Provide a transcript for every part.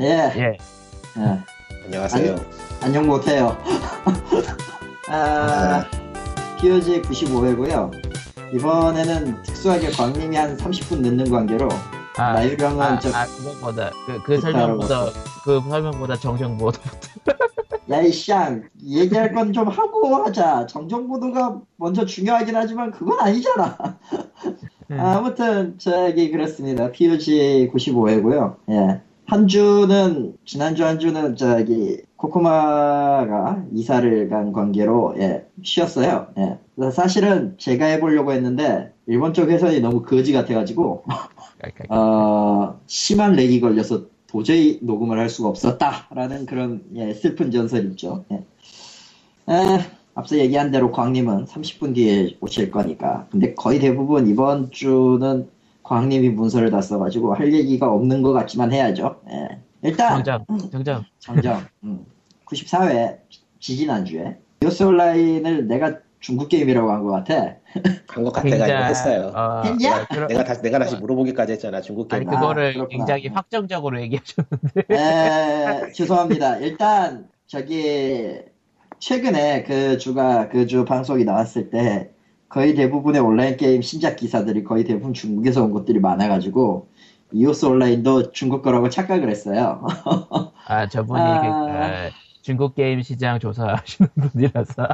예. 예. 예. 안녕하세요. 안 녕 못해요. 아, POG 95회고요. 이번에는 특수하게 광님이 한 30분 늦는 관계로 아, 나유경은 아, 저 아, 그것보다 그, 그 설명보다 그 설명보다 정정보도 야이 쌍 얘기할 건 좀 하고 하자. 정정보도가 먼저 중요하긴 하지만 그건 아니잖아. 음. 아무튼 저기 그렇습니다. POG 95회고요. 예. 한 주는 지난주 한 주는 저기 코코마가 이사를 간 관계로 예, 쉬었어요. 예. 사실은 제가 해보려고 했는데 일본 쪽 회사이 너무 거지 같아가지고 어, 심한 렉이 걸려서 도저히 녹음을 할 수가 없었다라는 그런 예, 슬픈 전설이 있죠. 예. 에, 앞서 얘기한 대로 광님은 30분 뒤에 오실 거니까. 근데 거의 대부분 이번 주는 광님이 문서를 다 써가지고 할 얘기가 없는 것 같지만 해야죠. 예. 일단 정정 정정 정정. 음. 94회 지지난주에 요스 온라인을 내가 중국 게임이라고 한 것 같아. 한것 같아가지고 했어요. 어, 했냐? 그러- 내가 다시 내가 다시 물어보기까지 했잖아 중국 아니 게임. 아, 그거를 그렇구나. 굉장히 확정적으로 얘기하셨는데 에, 죄송합니다. 일단 저기 최근에 그 주가 그 주 방송이 나왔을 때 거의 대부분의 온라인 게임 신작 기사들이 거의 대부분 중국에서 온 것들이 많아가지고 이오스 온라인도 중국 거라고 착각을 했어요. 아 저분이 아. 그, 어, 중국 게임 시장 조사하시는 분이라서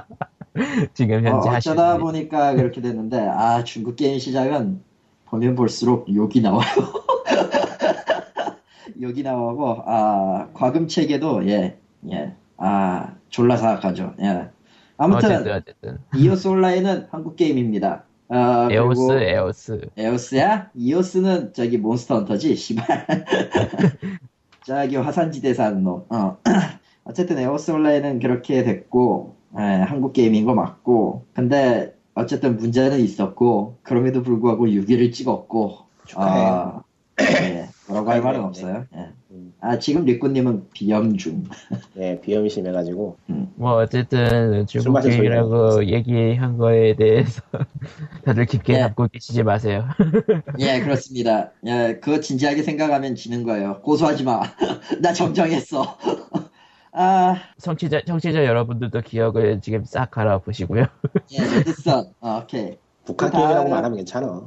지금 어, 현재 하시는 어쩌다 분이- 보니까 그렇게 됐는데 아 중국 게임 시장은 보면 볼수록 욕이 나와요. 욕이 나오고 아 과금 체계도 예예아 졸라 사악하죠. 예 아무튼 어쨌든 어쨌든 이오스 온라인은 한국 게임입니다. 아, 에오스 그리고 에오스 에오스야? 이오스는 저기 몬스터 헌터지, 씨발. 저기 화산지대 사는 놈. 어. 어쨌든 에오스 온라인은 그렇게 됐고, 예, 한국 게임인 거 맞고, 근데 어쨌든 문제는 있었고, 그럼에도 불구하고 6위를 찍었고, 축하해요. 아, 예, 뭐라고 할 말은. 없어요. 예. 음, 아, 지금 리꾸님은 비염 중. 예 비염이 심해가지고 뭐 어쨌든 중국 마신 소리가 게임이라고 나왔어. 얘기한 거에 대해서 다들 깊게 네. 담고 계시지 마세요. 예, 그렇습니다. 예, 그거 진지하게 생각하면 지는 거예요. 고소하지 마. 나 정정했어. 아, 청취자 청취자 여러분들도 기억을 지금 싹 갈아보시고요. 예, 레드선. 어, 오케이. 북한 그 게임이라고 다음- 말하면 괜찮아.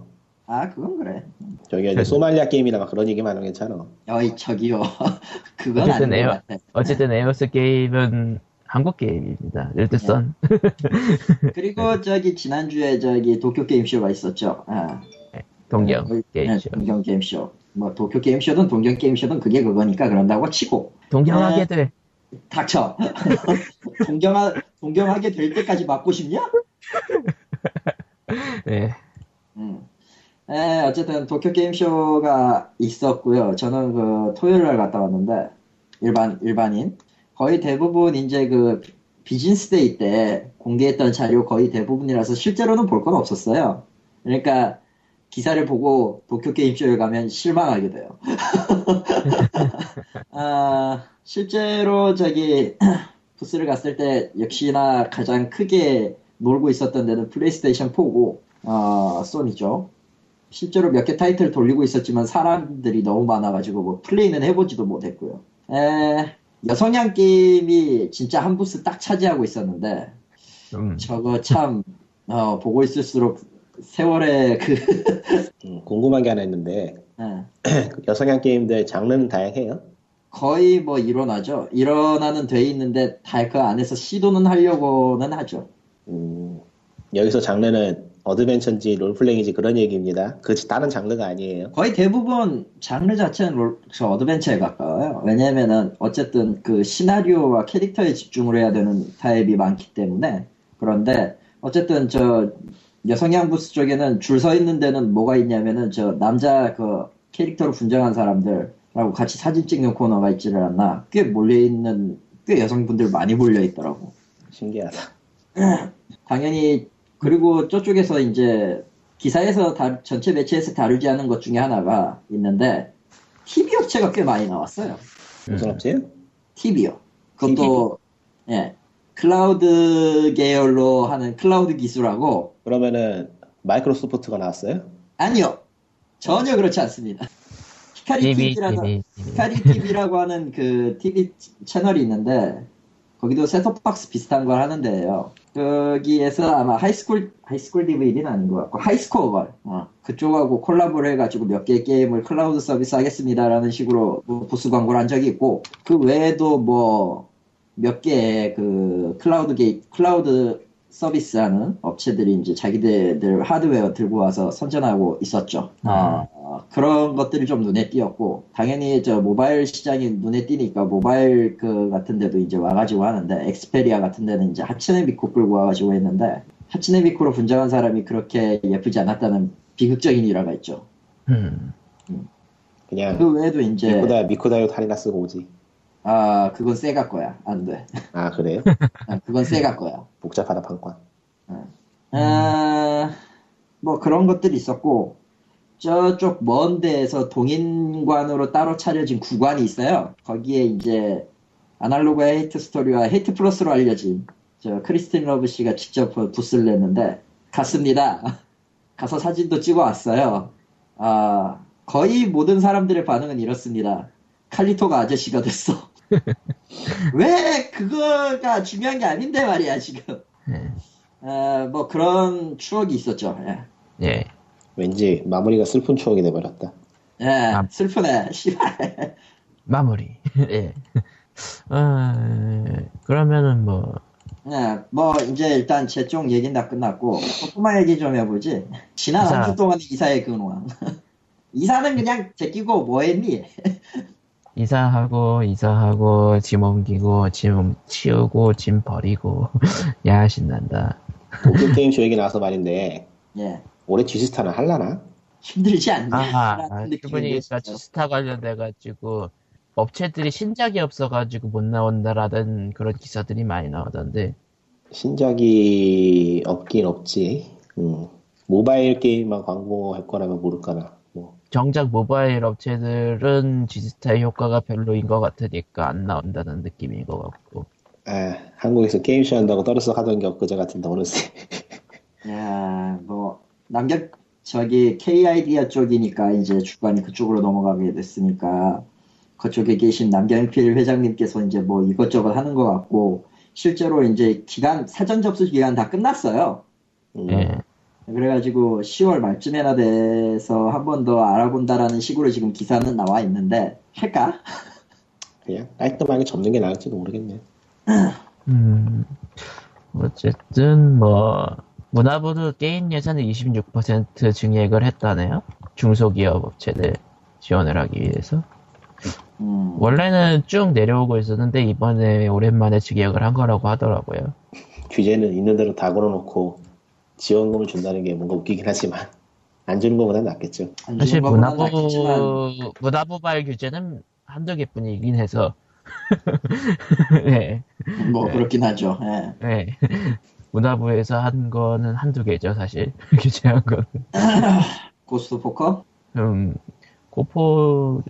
아, 그건 그래. 저기 이제 소말리아 게임이나 막 그런 얘기만 하면 괜찮아. 어이, 저기요. 그건 어쨌든 에어-. 어쨌든 에오스 게임은 한국 게임입니다. 르드선. 그리고 저기 지난주에 저기 도쿄 게임쇼가 있었죠. 아, 동경 어, 게임쇼. 네, 동경 게임쇼. 뭐 도쿄 게임쇼든 동경 게임쇼든 그게 그거니까 그런다고 치고 동경하게 될 닥쳐. 동경하 동경하게 될 때까지 맞고 싶냐? 네. 음. 에, 어쨌든 도쿄 게임쇼가 있었고요. 저는 그 토요일 날 갔다 왔는데 일반 일반인 거의 대부분 이제 그 비즈니스데이 때 공개했던 자료 거의 대부분이라서 실제로는 볼 건 없었어요. 그러니까 기사를 보고 도쿄 게임쇼에 가면 실망하게 돼요. 아, 실제로 저기 부스를 갔을 때 역시나 가장 크게 놀고 있었던 데는 플레이스테이션 4고 어, 소니죠. 실제로 몇 개 타이틀 돌리고 있었지만 사람들이 너무 많아가지고 뭐 플레이는 해보지도 못했고요. 에, 여성향 게임이 진짜 한 부스 딱 차지하고 있었는데 음. 저거 참 어, 보고 있을수록 세월의 그 음, 궁금한 게 하나 있는데 예, 그 여성향 게임들 장르는 다양해요. 거의 뭐 일어나죠. 일어나는 돼 있는데 다 그 안에서 시도는 하려고는 하죠. 음, 여기서 장르는 어드벤처인지 롤플레잉인지 그런 얘기입니다. 그 다른 장르가 아니에요. 거의 대부분 장르 자체는 롤, 저 어드벤처에 가까워요. 왜냐면은 어쨌든 그 시나리오와 캐릭터에 집중을 해야 되는 타입이 많기 때문에 그런데 어쨌든 저 여성향 부스 쪽에는 줄 서 있는 데는 뭐가 있냐면은 저 남자 그 캐릭터로 분장한 사람들하고 같이 사진 찍는 코너가 있지를 않나 꽤 몰려 있는 꽤 여성분들 많이 몰려 있더라고. 신기하다. 당연히 그리고 저쪽에서 이제 기사에서 다- 전체 매체에서 다루지 않은 것 중에 하나가 있는데 TV 업체가 꽤 많이 나왔어요. 무슨 업체요? TV요. 그것도 예 클라우드 계열로 하는 클라우드 기술하고 그러면은 마이크로소프트가 나왔어요? 아니요 전혀 그렇지 않습니다. 히카리 TV, TV라고 TV, TV. 히카리 TV라고 하는 그 TV 채널이 있는데 거기도 셋톱박스 비슷한 걸 하는데요. 거기에서 아마 하이스쿨 하이스쿨 DxD는 아닌 것 같고 하이스코어걸 어, 그쪽하고 콜라보를 해가지고 몇 개의 게임을 클라우드 서비스 하겠습니다라는 식으로 뭐 부스 광고를 한 적이 있고 그 외에도 뭐 몇 개의 그 클라우드 게 클라우드 서비스하는 업체들이 이제 자기들 하드웨어 들고 와서 선전하고 있었죠. 아. 어, 그런 것들이 좀 눈에 띄었고 당연히 저 모바일 시장이 눈에 띄니까 모바일 그 같은 데도 이제 와가지고 하는데 엑스페리아 같은 데는 이제 하츠네 미쿠 끌고 와가지고 했는데 하츠네 미코로 분장한 사람이 그렇게 예쁘지 않았다는 비극적인 일화가 있죠. 음. 그냥 그 외에도 이제 미코다 미코다요 타리나 쓰고 오지. 아 그건 세가 거야 안 돼. 아 그래요? 아, 그건 세가 거야. 복잡하다 판권. 아, 뭐 그런 것들이 있었고 저쪽 먼 데에서 동인관으로 따로 차려진 구관이 있어요. 거기에 이제 아날로그의 헤이트 스토리와 헤이트 플러스로 알려진 저 크리스틴 러브 씨가 직접 그 부스를 냈는데 갔습니다. 가서 사진도 찍어 왔어요. 아 거의 모든 사람들의 반응은 이렇습니다. 칼리토가 아저씨가 됐어. 왜 그거가 중요한 게 아닌데 말이야 지금. 예. 아, 뭐 그런 추억이 있었죠. 예. 예. 왠지 마무리가 슬픈 추억이 돼버렸다. 예, 아. 슬프네. 씨발. 마무리. 예. 어, 그러면은 뭐, 예, 뭐 이제 일단 제 쪽 얘기는 다 끝났고 코코마 얘기 좀 해보지. 지난 이사. 한주 동안의 이사의 근황. 이사는 그냥 제끼고 뭐 했니? 이사하고, 이사하고, 짐 옮기고, 짐 치우고, 짐 버리고. 야, 신난다. 도쿄 게임 쇼 얘기 나와서 말인데 예, 올해 지스타는 할라나? 힘들지 않냐? 아하, 라는 느낌이 그분이 있었죠. 지스타 관련돼 가지고, 업체들이 신작이 없어가지고 못 나온다라는 그런 기사들이 많이 나오던데, 신작이 없긴 없지. 음. 모바일 게임만 광고할 거라면 모를까나. 뭐 정작 모바일 업체들은 지스타의 효과가 별로인 것 같으니까 안 나온다는 느낌인 것 같고. 아, 한국에서 게임쇼 한다고 떠들썩 하던 게 엊그제 같은데 어느새 야, 뭐 남겨 저기 K 아이디어 쪽이니까 이제 주관이 그쪽으로 넘어가게 됐으니까 그쪽에 계신 남경필 회장님께서 이제 뭐 이것저것 하는 것 같고 실제로 이제 기간 사전 접수 기간 다 끝났어요. 음, 예. 그래가지고 10월 말쯤에나 돼서 한 번 더 알아본다라는 식으로 지금 기사는 나와 있는데 할까? 그냥 깔끔하게 접는 게 나을지도 모르겠네. 음, 어쨌든 뭐 문화부도 게임 예산의 26% 증액을 했다네요. 중소기업 업체들 지원을 하기 위해서. 음, 원래는 쭉 내려오고 있었는데 이번에 오랜만에 증액을 한 거라고 하더라고요. 규제는 있는 대로 다 걸어놓고 지원금을 준다는 게 뭔가 웃기긴 하지만 안 주는 것보다 낫겠죠. 안 사실 문화부 낫겠지만 문화부 발 규제는 한두 개뿐이긴 해서. 네. 뭐 네. 그렇긴 하죠. 예. 네. 문화부에서 한 거는 한두 개죠, 사실. 규제한 건. 고스트 포커? 음, 고포,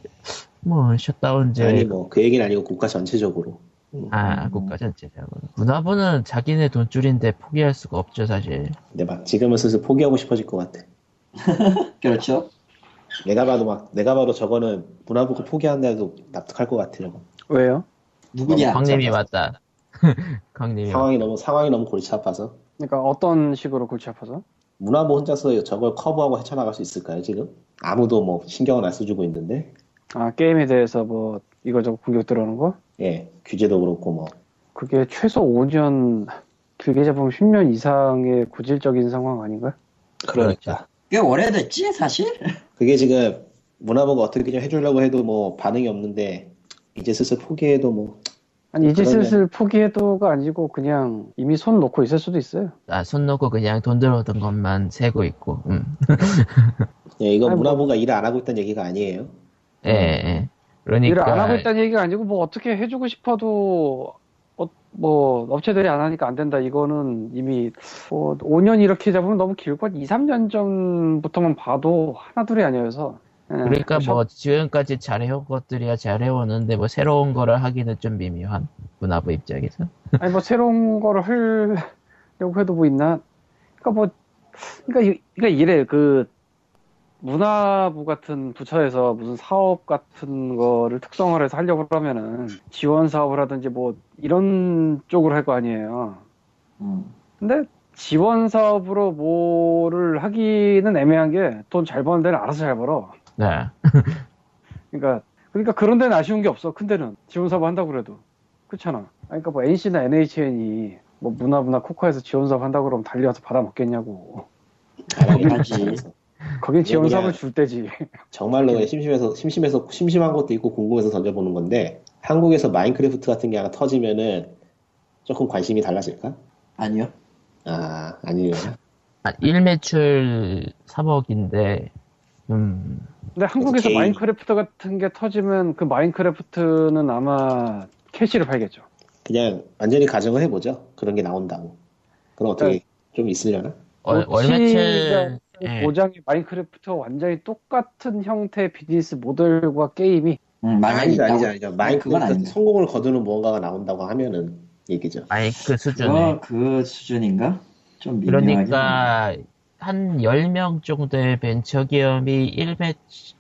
뭐, 셧다운제, 아니 뭐 그 얘기는 아니고 국가 전체적으로. 음. 아, 국가 전체적으로. 문화부는 자기네 돈줄인데 포기할 수가 없죠, 사실. 근데 막 지금은 슬슬 포기하고 싶어질 것 같아. 그렇죠. 내가 봐도 막 내가 봐도 저거는 문화부가 포기한다고 납득할 것 같아요. 왜요? 누구냐? 광님이 맞다. 광님이 맞다. 상황이 너무 상황이 너무 골치 아파서 그러니까 어떤 식으로 골치 아파서? 문화부 혼자서 저걸 커버하고 헤쳐나갈 수 있을까요 지금? 아무도 뭐 신경을 안 써주고 있는데 아 게임에 대해서 뭐 이거저거 공격 들어오는 거? 예 규제도 그렇고 뭐 그게 최소 5년 길게 잡으면 10년 이상의 구질적인 상황 아닌가? 그러니까 꽤 오래됐지 사실? 그게 지금 문화부가 어떻게 좀 해주려고 해도 뭐 반응이 없는데 이제 슬슬 포기해도 뭐 아니 이제 그러네. 슬슬 포기해도가 아니고 그냥 이미 손 놓고 있을 수도 있어요. 아, 손 놓고 그냥 돈 들어오던 것만 세고 있고, 음. 예, 이거 아니, 뭐- 문화부가 일을 안 하고 있다는 얘기가 아니에요. 예, 예. 그러니까. 일을 안 하고 있다는 얘기가 아니고 뭐 어떻게 해주고 싶어도 어, 뭐 업체들이 안 하니까 안 된다 이거는 이미 뭐 5년 이렇게 잡으면 너무 길고 2, 3년 전부터만 봐도 하나 둘이 아니어서 예, 그러니까 뭐 지금까지 잘해온 것들이야 잘해오는데 뭐 새로운 거를 하기는 좀 미묘한 문화부 입장에서 아니 뭐 새로운 거를 하려고 해도 뭐 있나? 그러니까 뭐 그러니까, 이- 그러니까 이래 그 문화부 같은 부처에서 무슨 사업 같은 거를 특성화 해서 하려고 그러면은 지원 사업을 하든지 뭐 이런 쪽으로 할 거 아니에요. 음. 근데 지원 사업으로 뭐를 하기는 애매한 게 돈 잘 버는 데는 알아서 잘 벌어. 네. 그러니까 그러니까 그런 데는 아쉬운 게 없어. 큰 데는 지원 사업 한다고 그래도 그렇잖아. 그러니까 뭐 NC나 NHN이 뭐 문화부나 코카에서 지원 사업 한다고 그러면 달려와서 받아 먹겠냐고. 그러긴 하지. 거긴 지원 사업을 줄 때지. 정말로 심심해서 심심해서 심심한 것도 있고 궁금해서 던져보는 건데 한국에서 마인크래프트 같은 게 하나 터지면은 조금 관심이 달라질까? 아니요. 아 아니요. 아, 1매출 3억인데, 음, 근데 한국에서 개인- 마인크래프트 같은 게 터지면 그 마인크래프트는 아마 캐시를 팔겠죠. 그냥 완전히 가정을 해보죠. 그런 게 나온다고. 그럼 어떻게 좀 있으려나? 월, 월매출, 예. 고장의 마인크래프트와 완전히 똑같은 형태의 비즈니스 모델과 게임이 음, 아니죠. 아니죠, 아니죠. 마인크래프트. 성공을 거두는 무언가가 나온다고 하면은 얘기죠. 마이크 수준에. 그거 그 수준인가? 좀 미묘하긴. 그러니까, 한 10명 정도의 벤처 기업이 1매,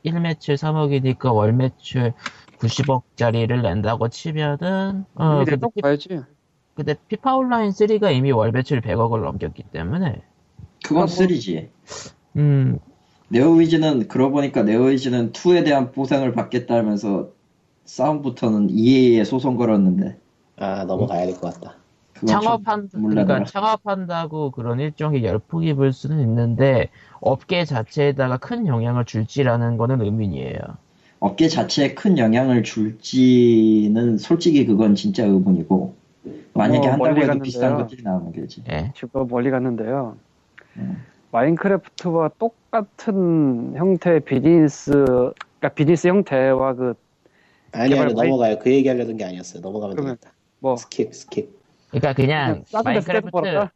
1매출 3억이니까 월 매출 90억짜리를 낸다고 치면은, 어, 근데, 피, 봐야지. 근데 피파 온라인 3가 이미 월 매출 100억을 넘겼기 때문에, 그건 아, 뭐- 3지. 음, 네오위즈는 그러고 보니까 네오위즈는 2에 대한 보상을 받겠다면서 싸움부터는 EA에 소송 걸었는데 아 넘어가야 될 것 같다. 창업한. 그러니까 창업한다고 그런 일종의 열풍이 불 수는 있는데, 업계 자체에다가 큰 영향을 줄지라는 거는 의문이에요. 업계 자체에 큰 영향을 줄지는 솔직히 그건 진짜 의문이고 만약에 어, 한다고 해도 갔는데요. 비슷한 것들이 나오는 거지. 예. 지금 멀리 갔는데요. 음. 마인크래프트와 똑같은 형태의 비즈니스, 그러니까 비즈니스 형태와 그, 아니 아니 마인- 넘어가요. 그 얘기하려던 게 아니었어요. 넘어가면 되겠다. 뭐, skip skip. 그러니까 그냥 그냥 작은 데서 떼돈 마인크래프트 벌었다?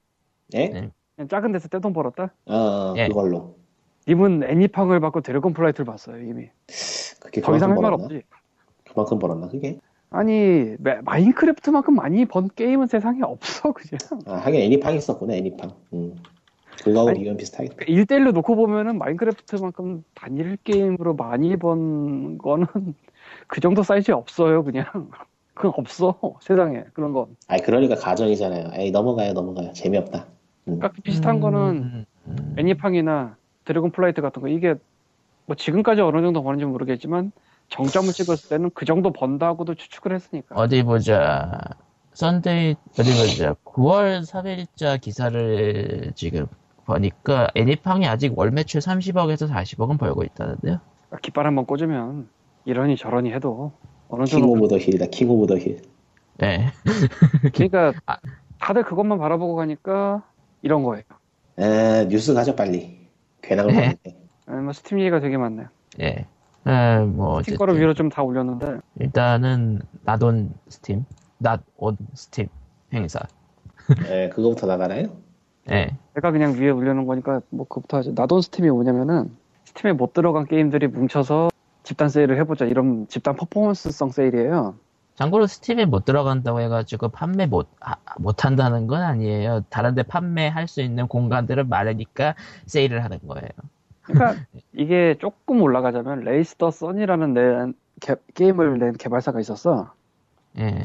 예? 네. 그냥 작은 데서 떼돈 벌었다? 어, 어 예. 그걸로. 님은 애니팡을 받고 드래곤 플라이트를 봤어요, 이미. 그게 더 이상 할말 벌었나? 없지. 그만큼 벌었나 그게? 아니, 마- 마인크래프트만큼 많이 번 게임은 세상에 없어, 그냥. 아 하긴 애니팡 있었구나 애니팡. 음. 그거하고 비교하면 비슷하겠다. 1대1로 놓고 보면은 마인크래프트만큼 단일 게임으로 많이 번 거는 그 정도 사이즈에 없어요, 그냥. 그건 없어, 세상에. 그런 건. 아니 그러니까 가정이잖아요. 에이 넘어가요 넘어가요. 재미없다. 음. 그러니까 그 비슷한 거는 음, 음. 애니팡이나 드래곤 플라이트 같은 거 이게 뭐 지금까지 어느 정도 버는지 모르겠지만 정점을 찍었을 때는 그 정도 번다고도 추측을 했으니까 어디 보자. 썬데이, 어디 보자. 9월 3일자 기사를 지금 보니까 애니팡이 아직 월 매출 30억에서 40억은 벌고 있다는데요. 그러니까 깃발 한번 꽂으면 이러니 저러니 해도 어느 king 정도 of the hill이다. King of the hill. 네. 그러니까 아. 다들 그것만 바라보고 가니까 이런 거예요. 에, 뉴스 가져 빨리. 괜한 걸 네. 봤는데. 아, 뭐 스팀 얘기가 되게 많네요. 예. 아, 뭐, 스팀 거를. 위로 좀 다 올렸는데 일단은, Not on Steam. Not on Steam 행사. 에, 그거부터 나가나요? 예. 내가 그냥 위에 올려놓은 거니까 뭐 그것부터 하죠. Not on Steam이 뭐냐면은 스팀에 못 들어간 게임들이 뭉쳐서 집단 세일을 해보자 이런 집단 퍼포먼스성 세일이에요. 참고로 스팀에 못 들어간다고 해가지고 판매 못, 아, 못 한다는 건 아니에요. 다른데 판매할 수 있는 공간들은 많으니까 세일을 하는 거예요. 그러니까 이게 조금 올라가자면 Race the Sun이라는 내 개- 게임을 낸 개발사가 있었어. 예.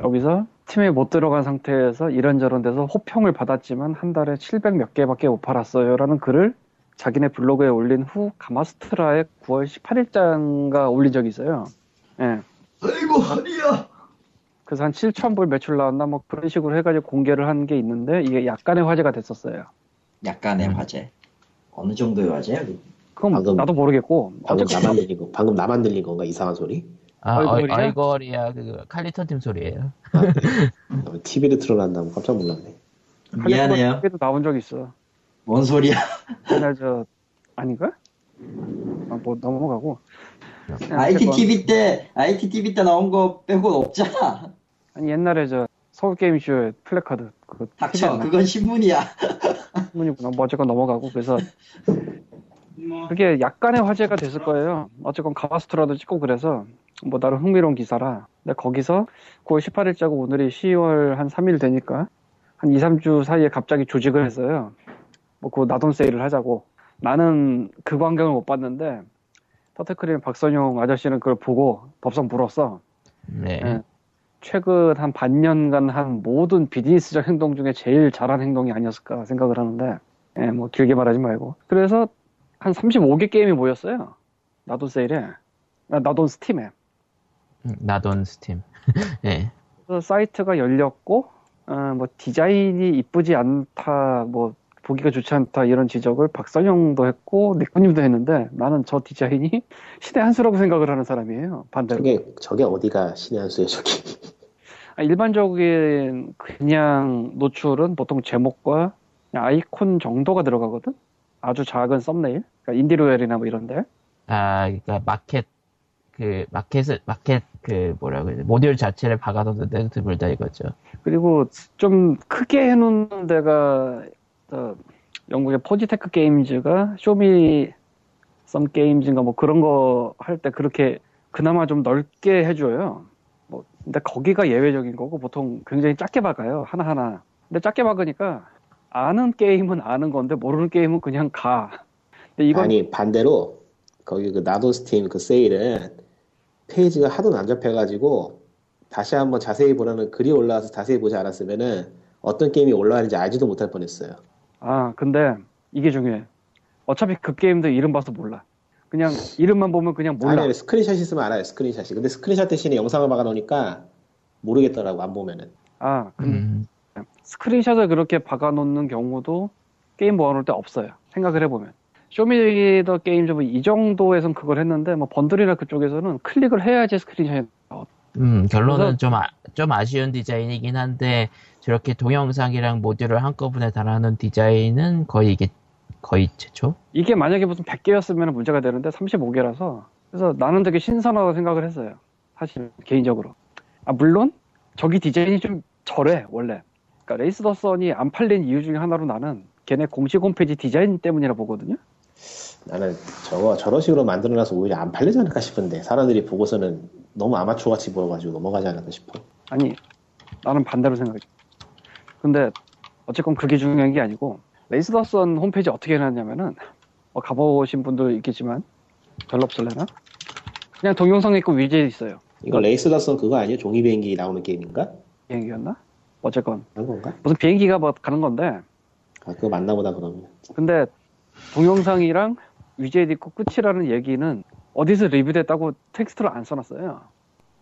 여기서 스팀에 못 들어간 상태에서 이런저런 데서 호평을 받았지만 한 달에 700 몇 개밖에 못 팔았어요 라는 글을 자기네 블로그에 올린 후 Gamasutra에 9월 18일자인가 올린 적이 있어요. 예. 아이고 허리야. 그래서 한 7,000불 매출 나왔나 뭐 그런 식으로 해가지고 공개를 한 게 있는데 이게 약간의 화제가 됐었어요. 약간의 음. 화제. 어느 정도의 화제야? 그건 방금- 나도 모르겠고 방금 어쨌든 나만 들린 거. 방금 나만 들린 건가 이상한 소리? 아, 얼굴이야? 어이, 얼굴이야. 그, 칼리턴 팀 소리예요 TV를 틀어놨다면 깜짝 놀랐네. 미안해요. 도 나온 적 있어. 뭔 소리야? 옛날 저 아닌가? 아, 뭐 넘어가고. 그냥 IT 어쨌건 TV 때 IT TV 때 나온 거 빼고 없잖아. 아니 옛날에 저 서울 게임쇼의 플래카드 그거 닥쳐. 그건 신문이야. 신문이구나. 뭐 어쨌건 넘어가고 그래서 그게 약간의 화제가 됐을 거예요. 어쨌건 Gamasutra도 찍고 그래서 뭐 나름 흥미로운 기사라. 근데 거기서 9월 18일자고 오늘이 10월 한 3일 되니까 한 2, 3주 사이에 갑자기 조직을 했어요. 뭐 그 Not on 세일을 하자고. 나는 그 광경을 못 봤는데 터틀크림 박선용 아저씨는 그걸 보고 덥석 물었어. 네. 예. 최근 한 반년간 한 모든 비즈니스적 행동 중에 제일 잘한 행동이 아니었을까 생각을 하는데, 예, 뭐 길게 말하지 말고. 그래서 한 35개 게임이 모였어요. Not on 세일에. 아, Not on Steam에. 음, Not on Steam. 네. 그래서 사이트가 열렸고, 어, 뭐 디자인이 이쁘지 않다, 뭐 보기가 좋지 않다 이런 지적을 박선용도 했고 니꾸님도 했는데 나는 저 디자인이 신의 한 수라고 생각을 하는 사람이에요. 반대로. 저게 저게 어디가 신의 한 수예요, 저기. 아, 일반적인 그냥 노출은 보통 제목과 아이콘 정도가 들어가거든. 아주 작은 썸네일, 그러니까 인디로엘이나 뭐 이런데. 아, 그러니까 마켓 그 마켓을 마켓 그 뭐라 그래 모듈 자체를 박아놓는데도 드물다 이거죠. 그리고 좀 크게 해놓는 데가 저 영국의 Positech Games가 Show Me Some Games인가 뭐 그런 거 할 때 그렇게 그나마 좀 넓게 해줘요. 뭐 근데 거기가 예외적인 거고 보통 굉장히 작게 박아요 하나 하나. 근데 작게 박으니까 아는 게임은 아는 건데 모르는 게임은 그냥 가. 근데 이건 아니 반대로 거기 그 Not on Steam 그 세일은 페이지가 하도 난잡해가지고 다시 한번 자세히 보라는 글이 올라와서 자세히 보지 않았으면은 어떤 게임이 올라가는지 알지도 못할 뻔했어요. 아, 근데 이게 중요해. 어차피 그 게임도 이름 봐서 몰라. 그냥 이름만 보면 그냥 몰라. 아니 스크린샷 있으면 알아요 스크린샷이. 근데 스크린샷 대신에 영상을 박아놓으니까 모르겠더라고 안 보면은. 아, 음, 스크린샷을 그렇게 박아놓는 경우도 게임 모아놓을 때 없어요. 생각을 해보면. Show Me the Games 정도에선 그걸 했는데, 뭐 번들이나 그쪽에서는 클릭을 해야지 스크린샷이 나와. 음, 결론은 좀, 아, 좀 아쉬운 디자인이긴 한데 저렇게 동영상이랑 모듈을 한꺼번에 달아놓은 디자인은 거의 이게 거의 최초? 이게 만약에 무슨 100개였으면 문제가 되는데 35개라서. 그래서 나는 되게 신선하다고 생각을 했어요. 사실, 개인적으로. 아, 물론, 저기 디자인이 좀 저래, 원래. 그러니까 Race the Sun이 안 팔린 이유 중에 하나로 나는 걔네 공식 홈페이지 디자인 때문이라 보거든요. 나는 저거 저런 식으로 만들어놔서 오히려 안 팔리지 않을까 싶은데 사람들이 보고서는 너무 아마추어 같이 보여가지고 넘어가지 않을까 싶어. 아니, 나는 반대로 생각해. 근데, 어쨌건 그게 중요한 게 아니고, Race the Sun 홈페이지 어떻게 해놨냐면은, 뭐 가보신 분도 있겠지만, 별로 없을래나? 그냥 동영상 있고 위젯 있어요. 이거 Race the Sun 그거 아니에요? 종이 비행기 나오는 게임인가? 비행기였나? 어쨌건. 그런 건가? 무슨 비행기가 뭐 가는 건데, 아 그거 맞나 보다 그러면. 근데 동영상이랑 위젯 있고 끝이라는 얘기는 어디서 리뷰됐다고 텍스트를 안 써놨어요.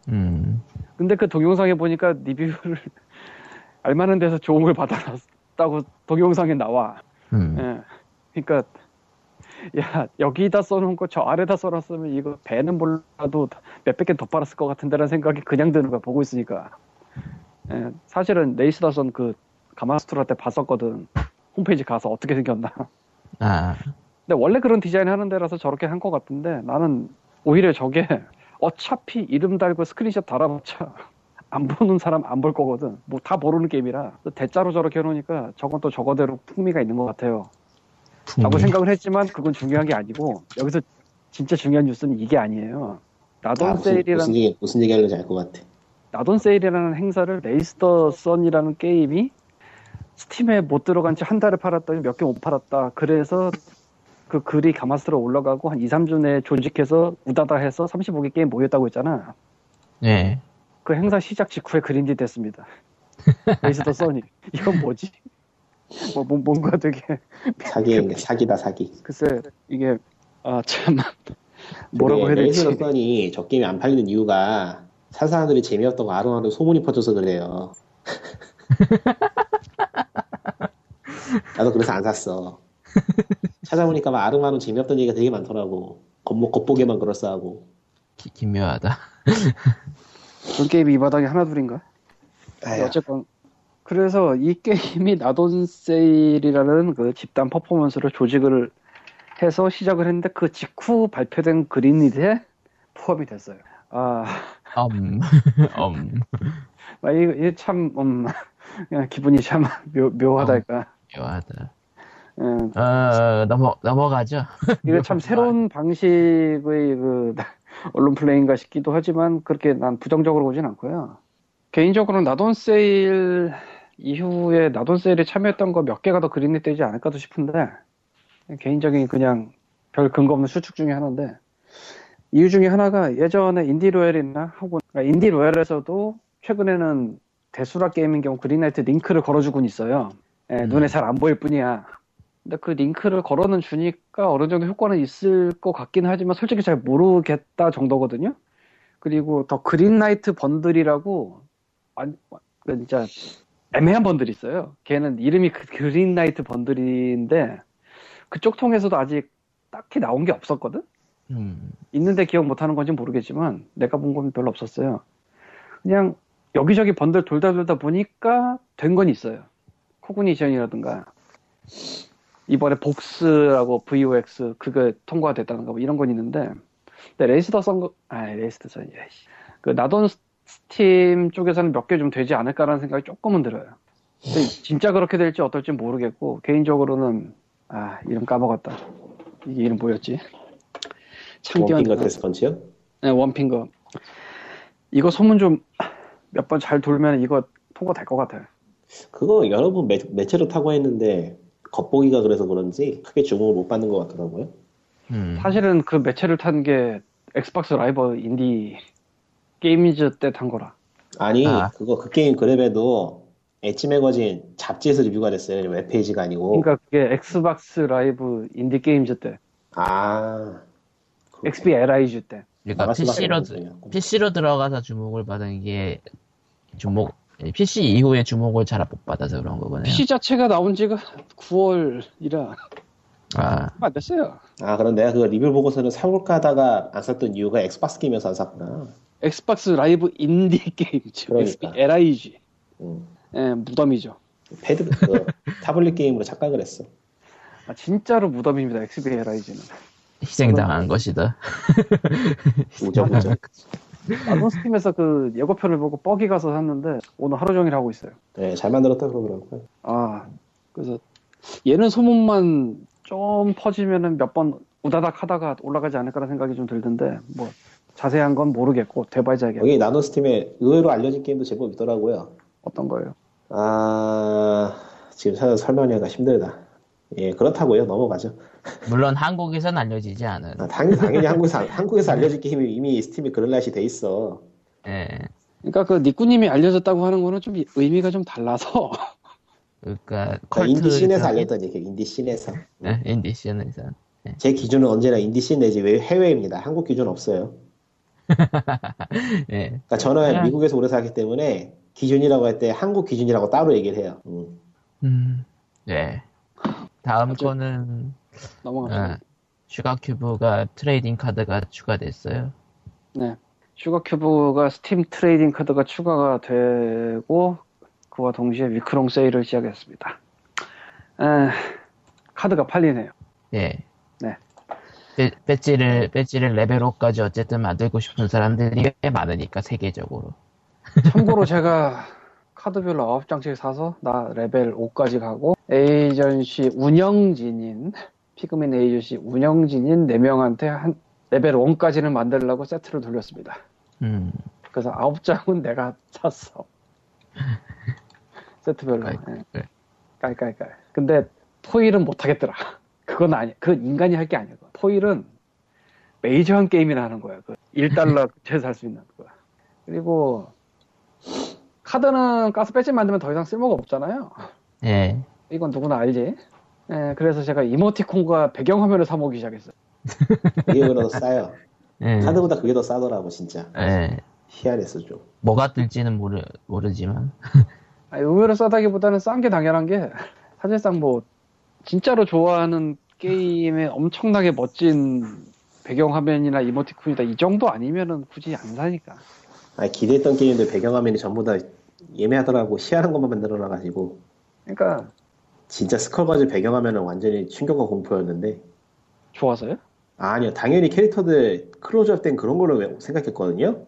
음, 근데 그 동영상에 보니까 리뷰를 알만한 데서 좋은 걸 받아놨다고 동영상에 나와. 음. 예. 그러니까 야 여기다 써놓은 거 저 아래다 써놨으면 이거 배는 몰라도 몇백 개 더 팔았을 것 같은데라는 생각이 그냥 드는 거야 보고 있으니까. 예. 사실은 Race the Sun 그 Gamasutra 때 봤었거든. 홈페이지 가서 어떻게 생겼나. 아, 근데 원래 그런 디자인 하는 데라서 저렇게 한 것 같은데 나는 오히려 저게 어차피 이름 달고 스크린샷 달아봤자 안 보는 사람 안 볼 거거든. 뭐 다 모르는 게임이라 대자로 저렇게 해놓으니까 저건 또 저거대로 풍미가 있는 것 같아요. 라고 풍미. 생각을 했지만 그건 중요한 게 아니고 여기서 진짜 중요한 뉴스는 이게 아니에요. Not on 아, 무슨, 세일이라는 무슨 얘기 무슨 얘기 하려는지 알것 같아. Not on 세일이라는 행사를 Race the Sun이라는 게임이 스팀에 못 들어간 지 한 달을 팔았더니 몇 개 못 팔았다. 그래서 그 글이 가마스로 올라가고 한 2, 3주 내에 조직해서 우다다 해서 35개 게임 모였다고 했잖아. 네. 그 행사 시작 직후에 greenlit 됐습니다. Race the Sun이. 이건 뭐지? 뭐, 뭐- 뭔가 되게 사기 사기다 사기. 글쎄 이게 아 참 뭐라고 해야 되지? Race the Sun이 저 게임이 안 팔리는 이유가 산 사람들이 재미없다고 알음알음 소문이 퍼져서 그래요. 나도 그래서 안 샀어. 찾아보니까 막 알음알음 재미없던 얘기가 되게 많더라고. 겉보, 겉보기에만 그럴싸하고. 기, 기묘하다. 그런 게임이 이 바닥에 하나 둘인가? 아휴, 어쨌건 그래서 이 게임이 Not on 세일이라는 그 집단 퍼포먼스를 조직을 해서 시작을 했는데 그 직후 발표된 그린릿에 포함이 됐어요. 아, 음, 음, 아, 이거, 이게 참, 음, 기분이 참 묘, 묘하달까. 기묘하다. 음, 어, 넘어, 넘어가죠. 이거 참 새로운 방식의 그 언론 플레이인가 싶기도 하지만 그렇게 난 부정적으로 보진 않고요. 개인적으로는 나돈 세일 이후에 나돈 세일에 참여했던 거 몇 개가 더 그린릿 되지 않을까도 싶은데 개인적인 그냥 별 근거 없는 추측 중에 하나인데 이유 중에 하나가 예전에 Indie Royale이나 혹은 그러니까 Indie Royale에서도 최근에는 Desura 게임인 경우 Greenlight 링크를 걸어주곤 있어요. 예, 음. 눈에 잘 안 보일 뿐이야. 근데 그 링크를 걸어는 주니까 어느 정도 효과는 있을 것 같긴 하지만 솔직히 잘 모르겠다 정도거든요. 그리고 The Greenlight Bundle이라고 완, 완- 그 진짜 애매한 bundle이 있어요. 걔는 이름이 그 Greenlight Bundle인데 그쪽 통해서도 아직 딱히 나온 게 없었거든. 음, 있는데 기억 못하는 건지 모르겠지만 내가 본 건 별로 없었어요. 그냥 여기저기 번들 돌다 돌다 보니까 된 건 있어요. Cognition이라든가 이번에 Vox라고 VOX 그거 통과가 됐다는가 뭐 이런 건 있는데 근데 Race the Sun 거, 아 Race the Sun, 야이씨. 그 나돈 스팀 쪽에서는 몇 개 좀 되지 않을까라는 생각이 조금은 들어요. 진짜 그렇게 될지 어떨지 모르겠고 개인적으로는 아 이름 까먹었다. 이게 이름 뭐였지? 창기현 원핑거 데스펀치요? 네, 원핑거. 이거 소문 좀 몇 번 잘 돌면 이거 통과 될 것 같아요. 그거 여러 번 매, 매체로 타고 했는데 겉보기가 그래서 그런지 크게 주목을 못 받는 것 같더라고요. 음. 사실은 그 매체를 탄 게 Xbox Live Indie Games 때 탄 거라. 아니 아. 그거 그 게임 그랩에도 Edge Magazine 잡지에서 리뷰가 됐어요. 웹페이지가 아니고. 그러니까 그게 Xbox Live Indie Games 때, 아. 그렇구나. XBLIG 때. 그러니까 PC로. PC로 들어가서 주목을 받은 게 주목, PC 이후에 주목을 잘 못 받아서 그런 거군요. PC 자체가 나온 지가 9월이라 아, 안 됐어요. 아 그럼 내가 그 리뷰 보고서는 사올까 하다가 안 샀던 이유가 Xbox 게임이어서 안 샀구나. Xbox Live Indie Games, 그러니까. XBLIG. 음. 예, 무덤이죠. 패드 그 타블릿 게임으로 착각을 했어. 아, 진짜로 무덤입니다, XBLIG는. 희생당한 것이다. 우정 우정. 나도 스팀에서 그 예고편을 보고 뻑이 가서 샀는데 오늘 하루 종일 하고 있어요. 네, 잘 만들었다 그러더라고요. 아 그래서 얘는 소문만 좀 퍼지면은 몇 번 우다닥 하다가 올라가지 않을까라는 생각이 좀 들던데 뭐 자세한 건 모르겠고 알겠고 여기 나노 스팀에 의외로 알려진 게임도 제법 있더라고요. 어떤 거예요? 아 지금 찾아서 설명하기가 힘들다. 예 그렇다고요. 넘어가죠. 물론 한국에선 알려지지 않은. 아, 당연히, 당연히 한국에서 한국에서 알려진 게임이 이미 스팀에 그럴라시 돼 있어. 예. 그러니까 그 니꾸님이 알려졌다고 하는 거는 좀 의미가 좀 달라서 그러니까 그러니까 컬트 인디 scene에서 알렸던 얘기. 인디 scene에서. 네, 인디 scene에서. 제 기준은 언제나 인디 씬 내지 외- 해외입니다. 한국 기준 없어요. 예. 그러니까 저는 그냥- 미국에서 오래 살기 때문에 기준이라고 할 때 한국 기준이라고 따로 얘기를 해요. 음. 음. 네. 다음 거는 넘어가죠. 아, Sugar Cube가 trading 카드가 추가됐어요. 네. Sugar Cube가 스팀 trading 카드가 추가가 되고 그와 동시에 weeklong 세일을 시작했습니다. 에, 카드가 팔리네요. 예. 네. 배, 배지를 배지를 레벨 5까지 어쨌든 만들고 싶은 사람들이 꽤 많으니까 세계적으로. 참고로 제가 카드별로 9장씩 사서 나 레벨 5까지 가고 에이전시 운영진인 피그민 에이전시 운영진인 4명한테 한 레벨 1까지는 만들려고 세트를 돌렸습니다. 음. 그래서 9장은 내가 샀어. 세트별로. 깔- 예. 깔. 깔깔깔. 근데 포일은 못하겠더라. 그건 아니야. 그건 인간이 할 게 아니야. 그건. 포일은 메이저한 게임이나 하는 거야. 그 1달러 제에서 할수 있는 거. 그리고 카드는 가스 배지 만들면 더 이상 쓸모가 없잖아요. 예. 이건 누구나 알지. 예, 그래서 제가 이모티콘과 배경화면을 사모기 시작했어요. 이게 더 싸요. 예. 카드보다 그게 더 싸더라고 진짜. 예. 희한했어 좀. 뭐가 뜰지는 모르, 모르지만. 아, 의외로 싸다기보다는 싼 게 당연한 게 사실상 뭐 진짜로 좋아하는 게임에 엄청나게 멋진 배경화면이나 이모티콘이다 이 정도 아니면은 굳이 안 사니까 아 기대했던 게임들 배경화면이 전부 다 애매하더라고 희한한 것만 만들어놔가지고 그러니까 진짜 Skullgirls 배경화면은 완전히 충격과 공포였는데 좋아서요? 아니요 당연히 캐릭터들 클로즈업 된 그런 걸로 왜- 생각했거든요.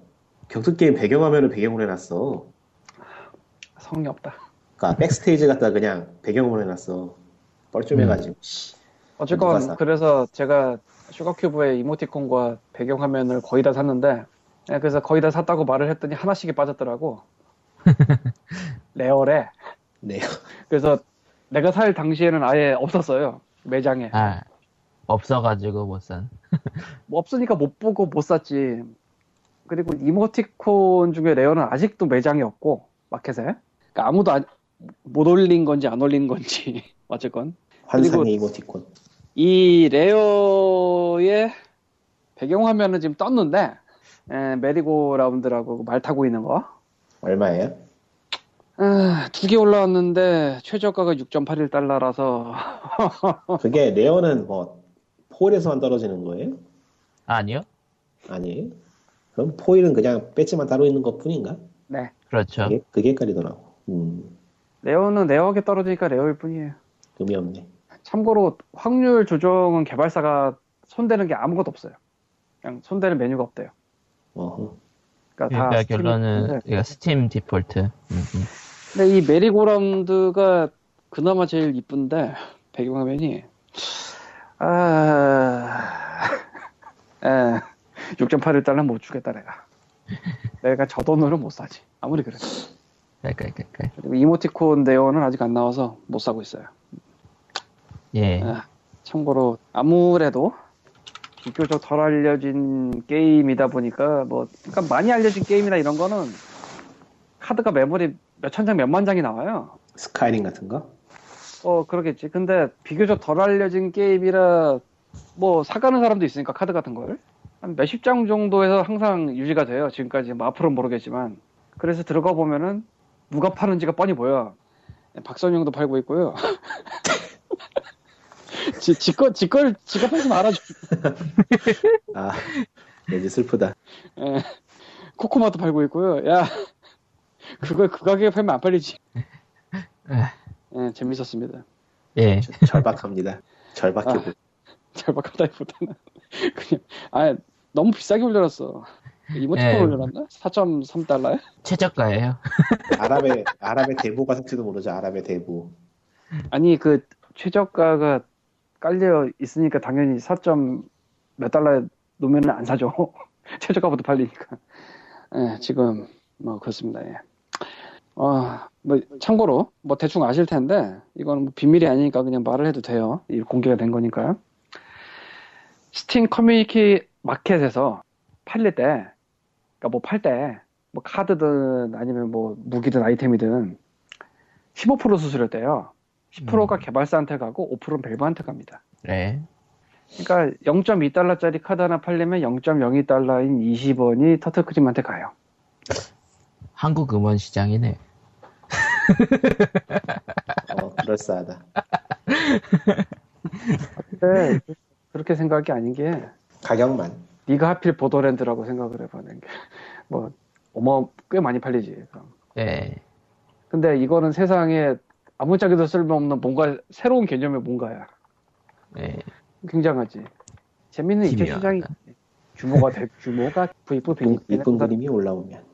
격투 게임 배경화면을 배경으로 해놨어. 성의 없다 그러니까 backstage 갖다 그냥 배경으로 해놨어. 뻘쭘해가지고. 씨. 어쨌건 누가 사? 그래서 제가 Sugar Cube의 이모티콘과 배경화면을 거의 다 샀는데 예, 그래서 거의 다 샀다고 말을 했더니 하나씩이 빠졌더라고 rare래 네. 그래서 내가 살 당시에는 아예 없었어요 매장에 아, 없어가지고 못 산. 뭐 없으니까 못 보고 못 샀지. 그리고 이모티콘 중에 rare는 아직도 매장이 없고 마켓에. 그러니까 아무도 안- 못 올린 건지 안 올린 건지 어쨌건 환상의 이모티콘. 이 rare의 배경화면은 지금 떴는데 에, merry-go-round라고 말 타고 있는 거. 얼마예요? 아, 두 개 올라왔는데 최저가가 6.81달러라서 그게 rare는 뭐 포일에서만 떨어지는 거예요? 아니요? 아니에요? 그럼 포일은 그냥 배지만 따로 있는 것 뿐인가? 네 그렇죠. 그게, 그게 헷갈리더라고. 음, rare는 rare하게 떨어지니까 rare일 뿐이에요. 의미 없네. 참고로 확률 조정은 개발사가 손대는 게 아무것도 없어요. 그냥 손대는 메뉴가 없대요. 어허. 그러니까 다 그러니까 결론은. 그러니까 스팀 디폴트. 음, 음. 근데 이 merry-go-round가 그나마 제일 이쁜데 배경화면이 아, 에, 6.81달러 못 주겠다 내가. 내가 저 돈으로 못 사지. 아무리 그래도. 깔깔깔깔. 그리고 이모티콘 네오는 아직 안 나와서 못 사고 있어요. 예. 아, 참고로 아무래도 비교적 덜 알려진 게임이다 보니까 뭐 그러니까 많이 알려진 게임이나 이런 거는 카드가 메모리 몇천 장 몇만 장이 나와요. 스카이림 같은 거? 어 그러겠지. 근데 비교적 덜 알려진 게임이라 뭐 사가는 사람도 있으니까 카드 같은 걸 한 몇십 장 정도에서 항상 유지가 돼요. 지금까지 뭐 앞으로는 모르겠지만 그래서 들어가 보면은 누가 파는지가 뻔히 보여. 박선영도 팔고 있고요. 지, 지거, 지걸, 지가 팔지 말아줘. 아, 왠지 슬프다. 예. 코코마도 팔고 있고요. 야, 그걸 그 가격에 팔면 안 팔리지. 예, 재밌었습니다. 예. 절박합니다. 절박해 아. 보여. 절박하다기보다는 그냥 아 너무 비싸게 올려놨어. 이모티콘 예. 올려놨나? 4.3달러에? 최저가예요. 아랍의, 아랍의 대부가 살지도 모르죠. 아랍의 대부. 아니 그 최저가가 깔려 있으니까 당연히 4. 몇 달러에 놓으면 안 사죠. 최저가부터 팔리니까. 예, 지금 뭐 그렇습니다. 예. 어, 뭐 참고로 뭐 대충 아실 텐데 이거는 뭐 비밀이 아니니까 그냥 말을 해도 돼요. 이 공개가 된 거니까요. Steam Community Market에서 팔릴 때, 그러니까 뭐 팔 때, 뭐 카드든 아니면 뭐 무기든 아이템이든 15% 수수료대요. 10%가 음. 개발사한테 가고 5%는 Valve한테 갑니다. 네. 그러니까 0.2달러짜리 카드 하나 팔리면 0.02달러인 20원이 Turtle Cream한테 가요. 한국 음원 시장이네. 어, 그럴싸하다. 근데 그렇게 생각이 아닌 게 가격만. 네가 하필 보더랜드라고 생각을 해보는 게 뭐 어머 꽤 많이 팔리지. 그럼. 예. 근데 이거는 세상에 아무짝에도 쓸모없는 뭔가 새로운 개념의 뭔가야. 예. 굉장하지. 재밌는 기묘하다. 시장이 규모가 대, 규모가 V4 이쁜, 비닉 이쁜 그림이 올라오면.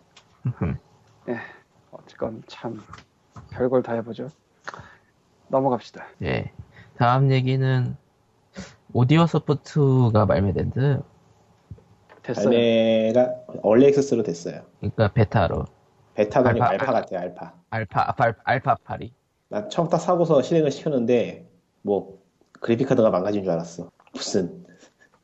어쨌건 참 별걸 다 해보죠. 넘어갑시다. 예. 다음 얘기는 오디오 소프트가 발매된 듯. 됐어요. 발매가 얼리 액세스로 됐어요. 그러니까 베타로. 베타가 아니고 알파. 알파 같아요, 알파. 알파, 알파, 알파 파리. 나 처음 딱 사고서 실행을 시켰는데, 뭐, 그래픽 카드가 망가진 줄 알았어. 무슨,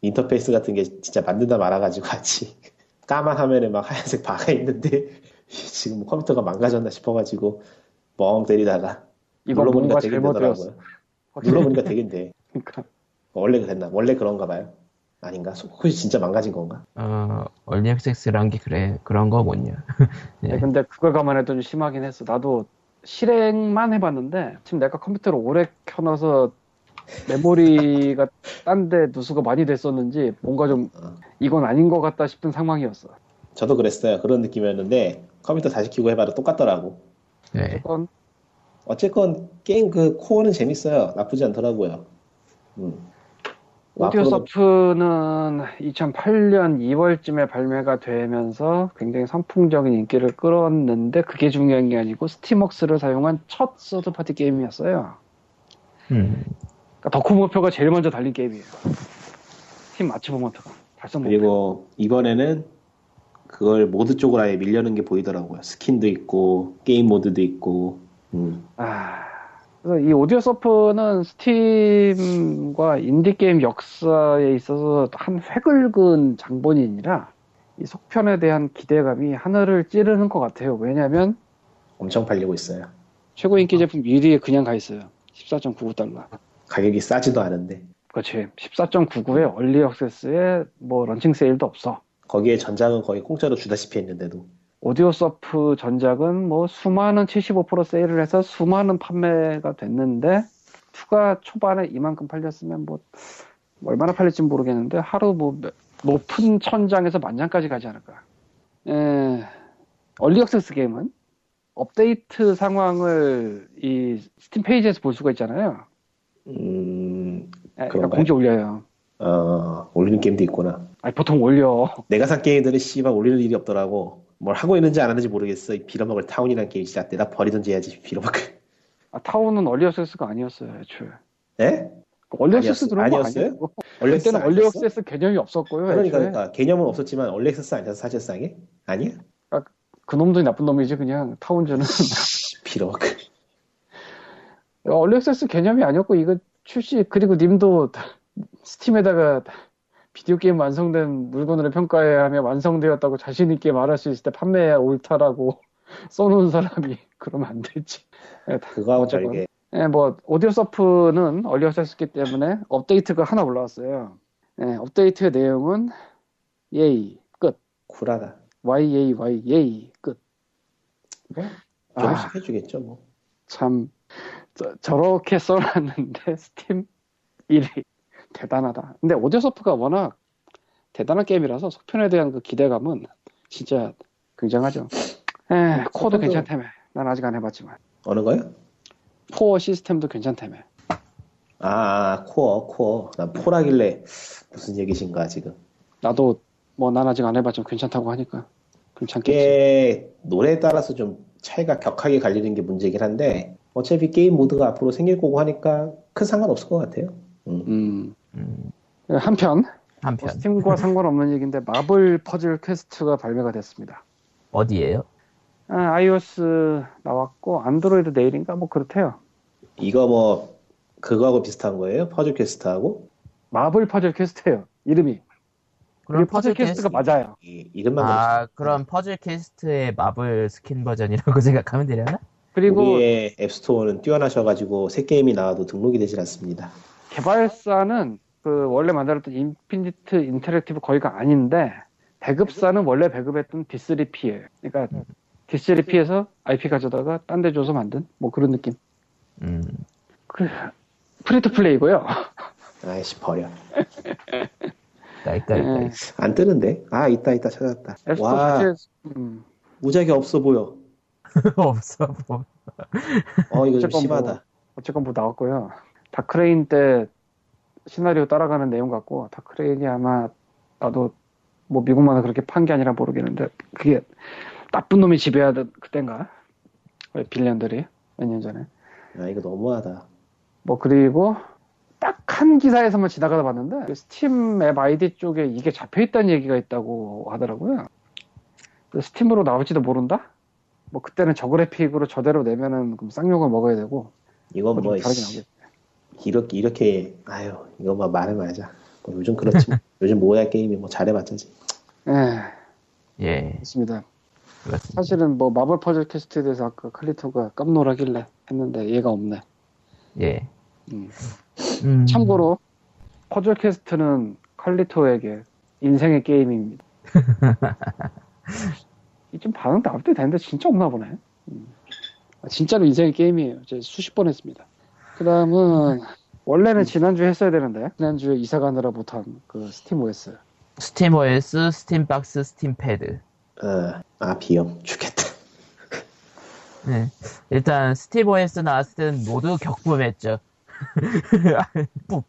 인터페이스 같은 게 진짜 만든다 말아가지고 같이. 까만 화면에 막 하얀색 바가 있는데, 지금 뭐 컴퓨터가 망가졌나 싶어가지고, 멍 때리다가, 눌러보니까 되긴. 되더라고요. 눌러보니까 되긴 돼. 그러니까 원래 그랬나? 원래 그런가 봐요. 아닌가? 혹시 진짜 망가진 건가? 어, 얼리 액세스란 게 그래. 그런 거 뭐냐. 예. 네, 근데 그걸 감안해도 좀 심하긴 했어. 나도 실행만 해봤는데 지금 내가 컴퓨터를 오래 켜놔서 메모리가 딴 데 누수가 많이 됐었는지 뭔가 좀 어. 이건 아닌 것 같다 싶은 상황이었어. 저도 그랬어요. 그런 느낌이었는데, 컴퓨터 다시 켜고 해봐도 똑같더라고. 예. 어쨌건 어쨌건 게임 그 core는 재밌어요. 나쁘지 않더라고요. 음. Audio 앞으로는- surf는 2008년 2월쯤에 발매가 되면서 굉장히 선풍적인 인기를 끌었는데 그게 중요한 게 아니고 Steamworks를 사용한 첫 third-party 게임이었어요. 음. 그러니까 덕후 목표가 제일 먼저 달린 게임이에요. Steam achievement가 달성 목표. 그리고 이번에는 그걸 mod 쪽으로 아예 밀려는 게 보이더라고요. skin도 있고 게임 모드도 있고. 음. 아, 그래서 이 Audiosurf는 Steam과 인디게임 역사에 있어서 한 획을 그은 장본인이라 이 속편에 대한 기대감이 하늘을 찌르는 것 같아요. 왜냐면 엄청 팔리고 있어요. 최고 인기 제품 1위에 그냥 가 있어요. 14.99달러. 가격이 싸지도 않은데 그렇지. 14.99에 early access에 뭐 런칭 세일도 없어. 거기에 전작은 거의 공짜로 주다시피 했는데도 Audiosurf 전작은 뭐 수많은 75% 세일을 해서 수많은 판매가 됐는데 2가 초반에 이만큼 팔렸으면 뭐 얼마나 팔릴지 모르겠는데 하루 뭐 몇- 높은 천장에서 만장까지 가지 않을까. 에, early access 게임은 업데이트 상황을 이 스팀 페이지에서 볼 수가 있잖아요. 음, 에, 그러니까 그런가요? 공지 올려요. 어, 올리는 게임도 있구나. 아니 보통 올려. 내가 산 게임들은 씨발 올리는 일이 없더라고. 뭘 하고 있는지 안 하는지 모르겠어. 이 빌어먹을 Town이라는 게임 진짜 내다 버리던지 해야지 빌어먹을. 아, Town은 early access가 아니었어요, 애초에. 에? early access 아니었- 들어온 거 아니었어요? 아니에요? 원래 그때는 얼리 액세스 개념이 없었고요. 그러니까. 그러니까 개념은 없었지만 access 아니었어 사실상에? 아니야? 그 놈들이 나쁜 놈이지 그냥 Towns는 빌어먹을. early access 개념이 아니었고 이거 출시 그리고 님도 Steam에다가 비디오 게임 완성된 물건으로 평가해야 하며 완성되었다고 자신 있게 말할 수 있을 때 판매해야 옳다라고 써놓은 사람이 그러면 안 되지. 예, 다- 그거하고. 별개. 예, 뭐 Audiosurf는 early access기 때문에 업데이트가 하나 올라왔어요. 예, 업데이트의 내용은 yay 끝. 쿨하다. YAY yay 끝. 아. 조금씩 해주겠죠 뭐. 참 저, 렇게 써놨는데 스팀 1위 대단하다. 근데 Audiosurf가 워낙 대단한 게임이라서 속편에 대한 그 기대감은 진짜 굉장하죠. 에 속편도- 괜찮다며. 난 아직 안 해봤지만 어느 거요? core 시스템도 괜찮다며. 아, 아, 코어, 코어. 난 포라길래 무슨 얘기신가 지금. 나도 뭐 난 아직 안 해봤지만 괜찮다고 하니까 괜찮겠지. 이게 노래에 따라서 좀 차이가 격하게 갈리는 게 문제긴 한데 어차피 게임 모드가 앞으로 생길 거고 하니까 큰 상관없을 것 같아요. 음. 음 음, 한편 한편 Steam과 상관없는 얘기인데 Marvel Puzzle Quest가 발매가 됐습니다. 어디에요? 아, iOS 나왔고 안드로이드 내일인가 뭐 그렇대요. 이거 뭐 그거하고 비슷한 거예요? Puzzle Quest하고? Marvel Puzzle Quest예요. 이름이. 그럼 그리고 Puzzle Quest가 맞아요. 이, 이름만 아, 그럼 퍼즐 퀘스트의 마블 스킨 버전이라고 생각하면 되려나? 그리고 우리의 App Store는 뛰어나셔가지고 새 게임이 나와도 등록이 되질 않습니다. 개발사는 그 원래 만들었던 Infinite Interactive 거의가 아닌데 배급사는 원래 배급했던 D3P예요. 그러니까 D3P에서 IP 가져다가 딴 데 줘서 만든 뭐 그런 느낌. 음, 그 free-to-play고요. 아이씨 버려. 깔깔깔. 음. 안 뜨는데? 아 있다 있다 찾았다. 와 음, 무작위 없어 보여. 없어, 뭐. 어 이거 좀 어쨌건 심하다. 뭐, 어쨌건 뭐 나왔고요. Dark Reign 때 시나리오 따라가는 내용 같고 Dark Reign이 아마 나도 뭐 미국만은 그렇게 판 게 아니라 모르겠는데 그게 나쁜 놈이 지배하던 그땐가 왜 villain들이 몇 년 전에 아 이거 너무하다. 뭐 그리고 딱 한 기사에서만 지나가다 봤는데 그 스팀 앱 아이디 쪽에 이게 잡혀 있다는 얘기가 있다고 하더라고요. 그 Steam으로 나올지도 모른다. 뭐 그때는 저 그래픽으로 저대로 내면은 그럼 쌍욕을 먹어야 되고 이건 뭐뭐좀 다르게 씨, 나오겠. 이렇게 이렇게 아유 이거 뭐 말을 말자. 뭐 요즘 그렇지. 뭐. 요즘 뭐야 게임이 뭐 잘해봤자지. 예, 예, 그렇습니다. 그렇습니다. 사실은 뭐 마블 퍼즐 퀘스트에 대해서 아까 칼리토가 깜놀하길래 했는데 얘가 없네. 예. 음. 음, 참고로 퍼즐 퀘스트는 칼리토에게 인생의 게임입니다. 이좀 반응 나올 때 되는데 진짜 없나 보네. 음. 아, 진짜로 인생의 게임이에요. 제가 수십 번 했습니다. 그 다음은 원래는 지난주에 했어야 되는데 지난주에 이사 가느라 못한 그 스팀 OS 스팀 OS, 스팀 박스, 스팀 패드. 어, 아 비염 죽겠다. 네. 일단 스팀 OS 나왔을 때는 모두 격분했죠. 뿌,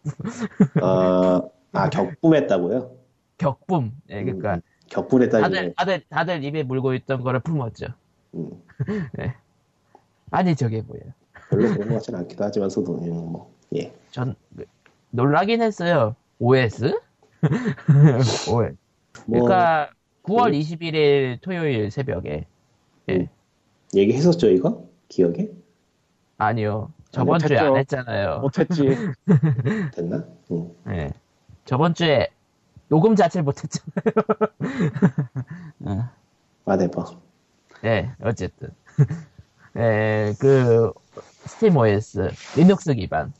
어, 아 격분했다고요? 격분. 예, 그러니까 음, 격분했다니. 다들 다들 다들 입에 물고 있던 거를 품었죠. 음, 아니 저게 뭐야? 별로 그런 것 같지는 않기도 하지만서도 음, 뭐 예. 전 놀라긴 했어요. OS? OS. 뭐 그러니까 9월 음. 21일 토요일 새벽에 얘기했었죠 이거 기억에? 아니요. 저번 주에 못했죠. 안 했잖아요. 못했지. 됐나? 응. 예. 저번 주에 녹음 자체를 못했잖아요. 어. whatever. 예, 어쨌든. 예, 그, 스팀 OS, 리눅스 기반.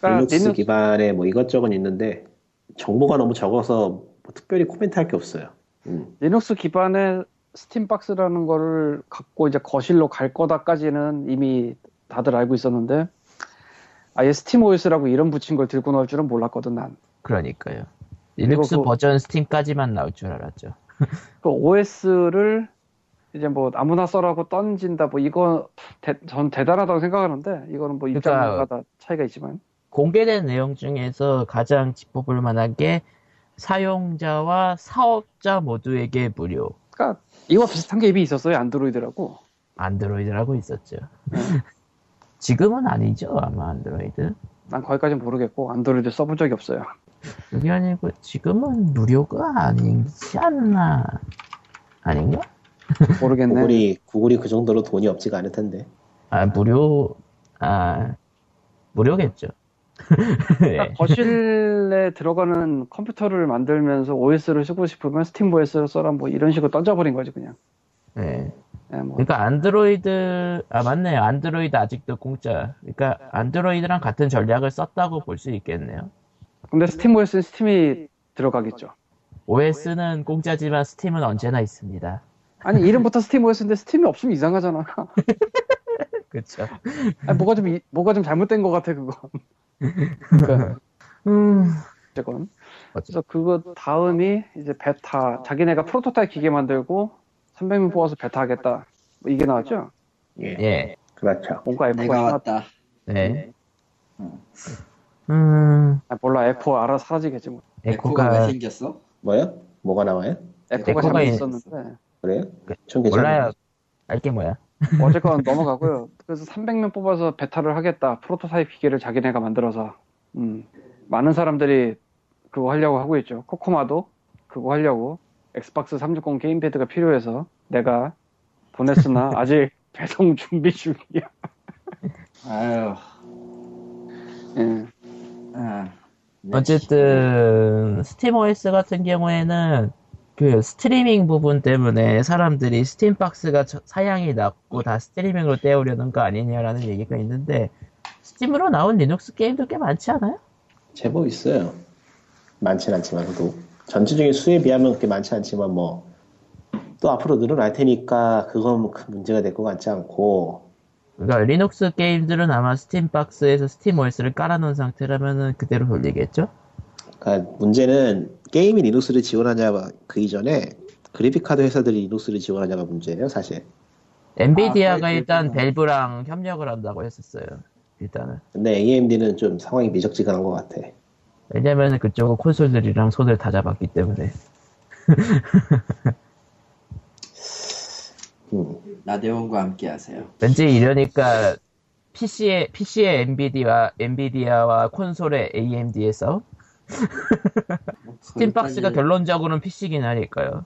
그러니까 리눅스 리눅스 기반에 뭐 이것저것 있는데 정보가 너무 적어서 뭐 특별히 코멘트 할 게 없어요. 음. 리눅스 기반의 스팀박스라는 거를 갖고 이제 거실로 갈 거다까지는 이미 다들 알고 있었는데 아예 스팀 OS라고 이름 붙인 걸 들고 나올 줄은 몰랐거든 난. 그러니까요. 리눅스 그- 버전 스팀까지만 나올 줄 알았죠. 그 OS를 이제 뭐 아무나 써라고 던진다 뭐 이거 대, 전 대단하다고 생각하는데 이거는 뭐 그러니까 입장마다 차이가 있지만 공개된 내용 중에서 가장 짚어볼 만한 게 사용자와 사업자 모두에게 무료. 그러니까 이거 비슷한 게 이미 있었어요 안드로이드라고 안드로이드라고 있었죠. 지금은 아니죠, 아마 안드로이드. 난 거기까지는 모르겠고 안드로이드 써본 적이 없어요 그게 아니고 지금은 무료가 아니지 않나. 아닌가? 모르겠네 구글이 구글이 그 정도로 돈이 없지가 않을 텐데. 아, 무료, 아, 무료겠죠. 예. 그러니까 거실에 들어가는 컴퓨터를 만들면서 OS를 쓰고 싶으면 스팀 OS를 써라 뭐 이런 식으로 던져버린 거지 그냥 예. 예, 뭐 그러니까 안드로이드, 아, 맞네요. 안드로이드 아직도 공짜. 그러니까 안드로이드랑 같은 전략을 썼다고 볼 수 있겠네요. 근데 스팀 OS는 스팀이 들어가겠죠 OS는 공짜지만 스팀은 언제나 있습니다. 아니 이름부터 스팀 OS인데 스팀이 없으면 이상하잖아 그쵸. 아니, 뭐가 좀 이- 뭐가 좀 잘못된 것 같아 그거 그러니까 음. 어쨌건 그래서 그거 다음이 이제 베타 자기네가 프로토타입 기계 만들고 300명 뽑아서 베타 하겠다 뭐 이게 나왔죠 예. 예. 그렇죠. 뭔가 F가 내가 심하다 왔다. 네. 음, 아, 몰라 F 알아 사라지겠지 뭐 에코가 왜 에코가, 생겼어? 뭐요? 뭐가 나와요? F가 에코가 있- 있었는데 그래요? 그- 전 괜찮아요. 몰라요. 알게 뭐야. 어쨌건 넘어가고요. 그래서 300명 뽑아서 베타를 하겠다. 프로토타입 기계를 자기네가 만들어서. 음, 많은 사람들이 그거 하려고 하고 있죠. 코코마도 그거 하려고 엑스박스 360 gamepad가 필요해서 내가 보냈으나 아직 배송 준비 중이야. 아유. 예. 아. 네. 어쨌든 스팀 OS 같은 경우에는 그 스트리밍 부분 때문에 사람들이 스팀 박스가 저- 사양이 낮고 다 스트리밍으로 때우려는 거 아니냐라는 얘기가 있는데 스팀으로 나온 리눅스 게임도 꽤 많지 않아요? 제법 있어요. 많진 않지만 도 전체적인 수에 비하면 그렇게 많지 않지만 뭐 또 앞으로 늘어날 테니까 그건 큰 문제가 될 것 같지 않고 그러니까 리눅스 게임들은 아마 스팀 박스에서 스팀 OS를 깔아놓은 상태라면은 그대로 돌리겠죠? 그러니까 문제는 게임이 리눅스를 지원하냐 그 이전에 그래픽 카드 회사들이 리눅스를 지원하냐가 문제예요 사실. 엔비디아가 아, 일단 그렇구나. 밸브랑 협력을 한다고 했었어요. 일단은. 근데 AMD는 좀 상황이 미적지근한 것 같아. 왜냐면 그쪽은 콘솔들이랑 손을 다 잡았기 때문에. 음. 나대원과 함께 하세요. 왠지 이러니까 PC의 PC의 엔비디아 엔비디아와 콘솔의 AMD의 싸 움? 스팀 박스가 결론적으로는 PC긴 하니까요.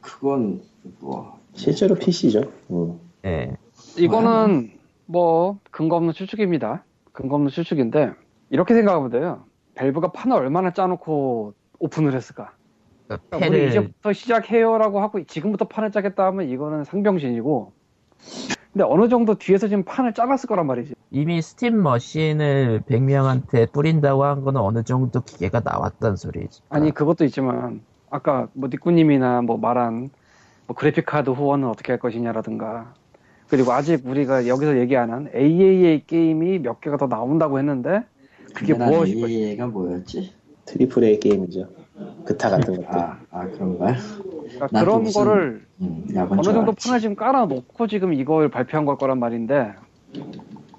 그건 뭐 실제로 PC죠. 음. 예. 이거는 뭐 근거 없는 추측입니다. 근거 없는 추측인데 이렇게 생각하면 돼요. 밸브가 판을 얼마나 짜놓고 오픈을 했을까? 그러니까 그러니까 우리 패를 이제부터 시작해요라고 하고 지금부터 판을 짜겠다 하면 이거는 상병신이고 근데 어느 정도 뒤에서 지금 판을 짜놨을 거란 말이지 이미 스팀 머신을 100명한테 뿌린다고 한 거는 어느 정도 기계가 나왔단 소리지. 아니 그것도 있지만 아까 뭐 니꾸님이나 뭐 말한 뭐 그래픽카드 후원은 어떻게 할 것이냐라든가 그리고 아직 우리가 여기서 얘기 안 한 AAA 게임이 몇 개가 더 나온다고 했는데 그게 것이 얘가 뭐였지? triple A 게임이죠. 그타 같은 것들. 아, 아 그런가요? 그러니까 난 그런 또 무슨 거를 음, 어느 정도. 판을 지금 깔아놓고 지금 이걸 발표한 걸 거란 말인데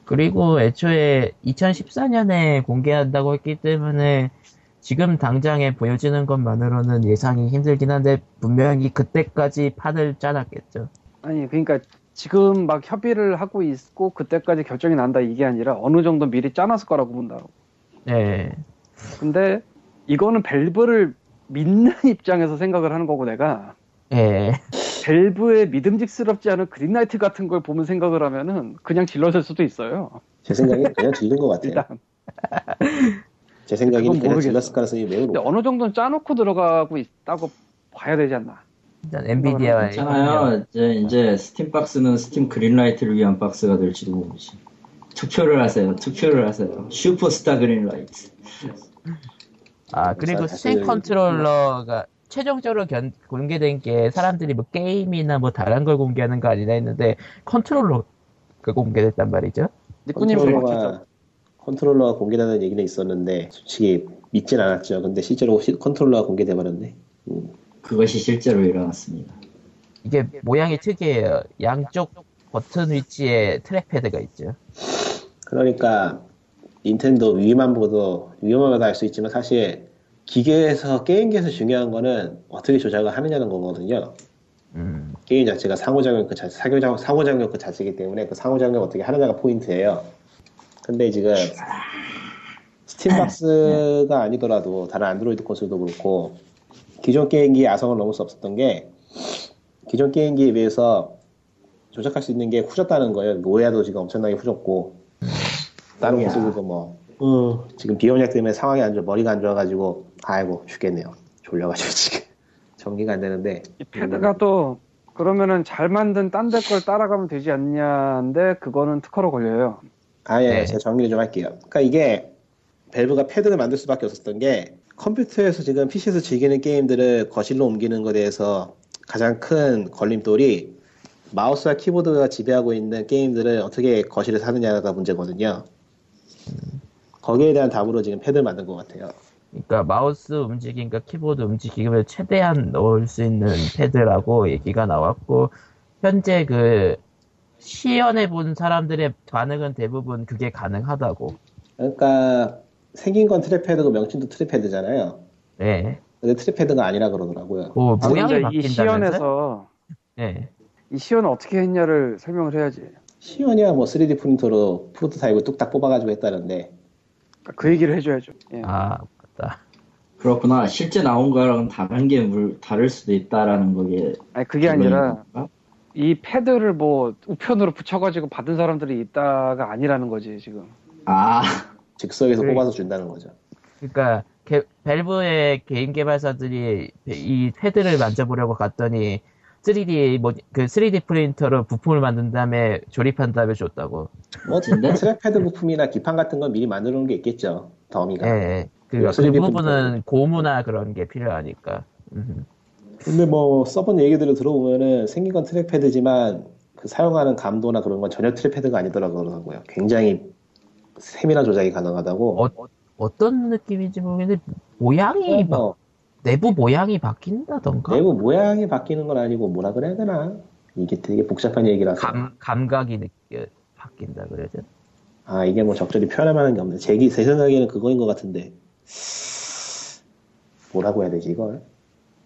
그리고 애초에 2014년에 공개한다고 했기 때문에 지금 당장에 보여지는 것만으로는 예상이 힘들긴 한데 분명히 그때까지 판을 짜놨겠죠. 아니 그러니까 지금 막 협의를 하고 있고 그때까지 결정이 난다 이게 아니라 어느 정도 미리 짜놨을 거라고 본다고 예. 근데 이거는 밸브를 믿는 입장에서 생각을 하는 거고 내가 예. 밸브의 믿음직스럽지 않은 그린라이트 같은 걸 보면 생각을 하면은 그냥 질렀을 수도 있어요. 제 생각엔 그냥 지른 것 같아요. 일단. 제 생각에는 그냥. 질렀을 가능성이 매우 높아요. 어느 정도는 짜놓고 들어가고 있다고 봐야 되지 않나. 일단 엔비디아와 있잖아요. 이제, 이제 스팀 박스는 스팀 그린라이트를 위한 박스가 될지도 모르지. 투표를 하세요. 투표를 하세요. 슈퍼스타 그린라이트. 아 그리고 사실- 스팀 컨트롤러가 최종적으로 견- 공개된 게 사람들이 뭐 게임이나 뭐 다른 걸 공개하는 거 아니냐 했는데 컨트롤러가 공개됐단 말이죠. 컨트롤러가 컨트롤러가 공개되는 얘기는 있었는데 솔직히 믿진 않았죠. 근데 실제로 시- 컨트롤러가 공개돼 버렸네. 그것이 실제로 일어났습니다. 이게 모양이 특이해요. 양쪽 버튼 위치에 trackpad가 있죠. 그러니까 닌텐도 위만 봐도 위만 봐도 알 수 있지만 사실 기계에서 게임기에서 중요한 거는 어떻게 조작을 하느냐는 거거든요. 음, 게임 자체가 상호작용 그 자체, 상호작용, 상호작용 그 자체이기 때문에 그 상호작용 어떻게 하느냐가 포인트예요. 근데 지금 스팀박스가 아니더라도 다른 안드로이드 콘솔도 그렇고 기존 게임기의 아성을 넘을 수 없었던 게 기존 게임기에 비해서 조작할 수 있는 게 후졌다는 거예요. 노야도 지금 엄청나게 후졌고 다른 Ouya. 콘솔도 뭐 어, 지금 비염약 때문에 상황이 안 좋아 머리가 안 좋아가지고 아이고 죽겠네요. 졸려가지고 지금 정리가 안 되는데 이 패드가 또 그러면은 잘 만든 딴 데 걸 따라가면 되지 않냐인데 그거는 특허로 걸려요. 아예 네. 제가 정리를 좀 할게요. 그러니까 이게 벨브가 패드를 만들 수밖에 없었던 게 컴퓨터에서 지금 PC에서 즐기는 게임들을 거실로 옮기는 것에 대해서 가장 큰 걸림돌이 마우스와 키보드가 지배하고 있는 게임들을 어떻게 거실에서 하느냐가 문제거든요. 거기에 대한 답으로 지금 패드를 만든 것 같아요. 그러니까 마우스 움직임과 키보드 움직임을 최대한 넣을 수 있는 패드라고 얘기가 나왔고 현재 그 시연해 본 사람들의 반응은 대부분 그게 가능하다고. 그러니까 생긴 건 trackpad고 명칭도 trackpad잖아요. 네. 근데 trackpad가 아니라 그러더라고요. 그 아니, 모양이 이제 이 바뀐다면서? 시연에서 네. 이 시연을 어떻게 했냐를 설명을 해야지. 시연이야 뭐 3D 프린터로 프로토타입을 뚝딱 뽑아가지고 했다는데 그 얘기를 해줘야죠. 예. 아, 맞다. 그렇구나. 실제 나온 거랑 다른 게 물, 다를 수도 있다라는 거게. 아니 그게 아니라 건가? 이 패드를 뭐 우편으로 붙여가지고 받은 사람들이 있다가 아니라는 거지 지금. 아, 즉석에서 그래. 뽑아서 준다는 거죠. 그러니까 개- 밸브의 개인 개발사들이 이 패드를 만져보려고 갔더니 3D 뭐그 3D 프린터로 부품을 만든 다음에 조립한 다음에 줬다고. 뭐? trackpad 부품이나 기판 같은 건 미리 만들어 놓은 게 있겠죠. 더미가. 예, 예. 그, 그 3D 부분은 고무나 그런 게 필요하니까. 음. 근데 뭐 써본 얘기들을 들어보면은 생긴 건 trackpad지만 그 사용하는 감도나 그런 건 전혀 trackpad가 아니더라고 그러더라고요. 굉장히 세밀한 조작이 가능하다고. 어, 어떤 느낌인지 모르겠는데 모양이 막뭐 내부 모양이 바뀐다던가 내부 모양이 바뀌는 건 아니고 뭐라 그래야 되나? 이게 되게 복잡한 얘기라서. 감 감각이 느껴 바뀐다 그래야 되나? 아 이게 뭐 적절히 표현할 만한 게 없네. 제, 기- 제 생각에는 그거인 것 같은데 뭐라고 해야 되지 이걸?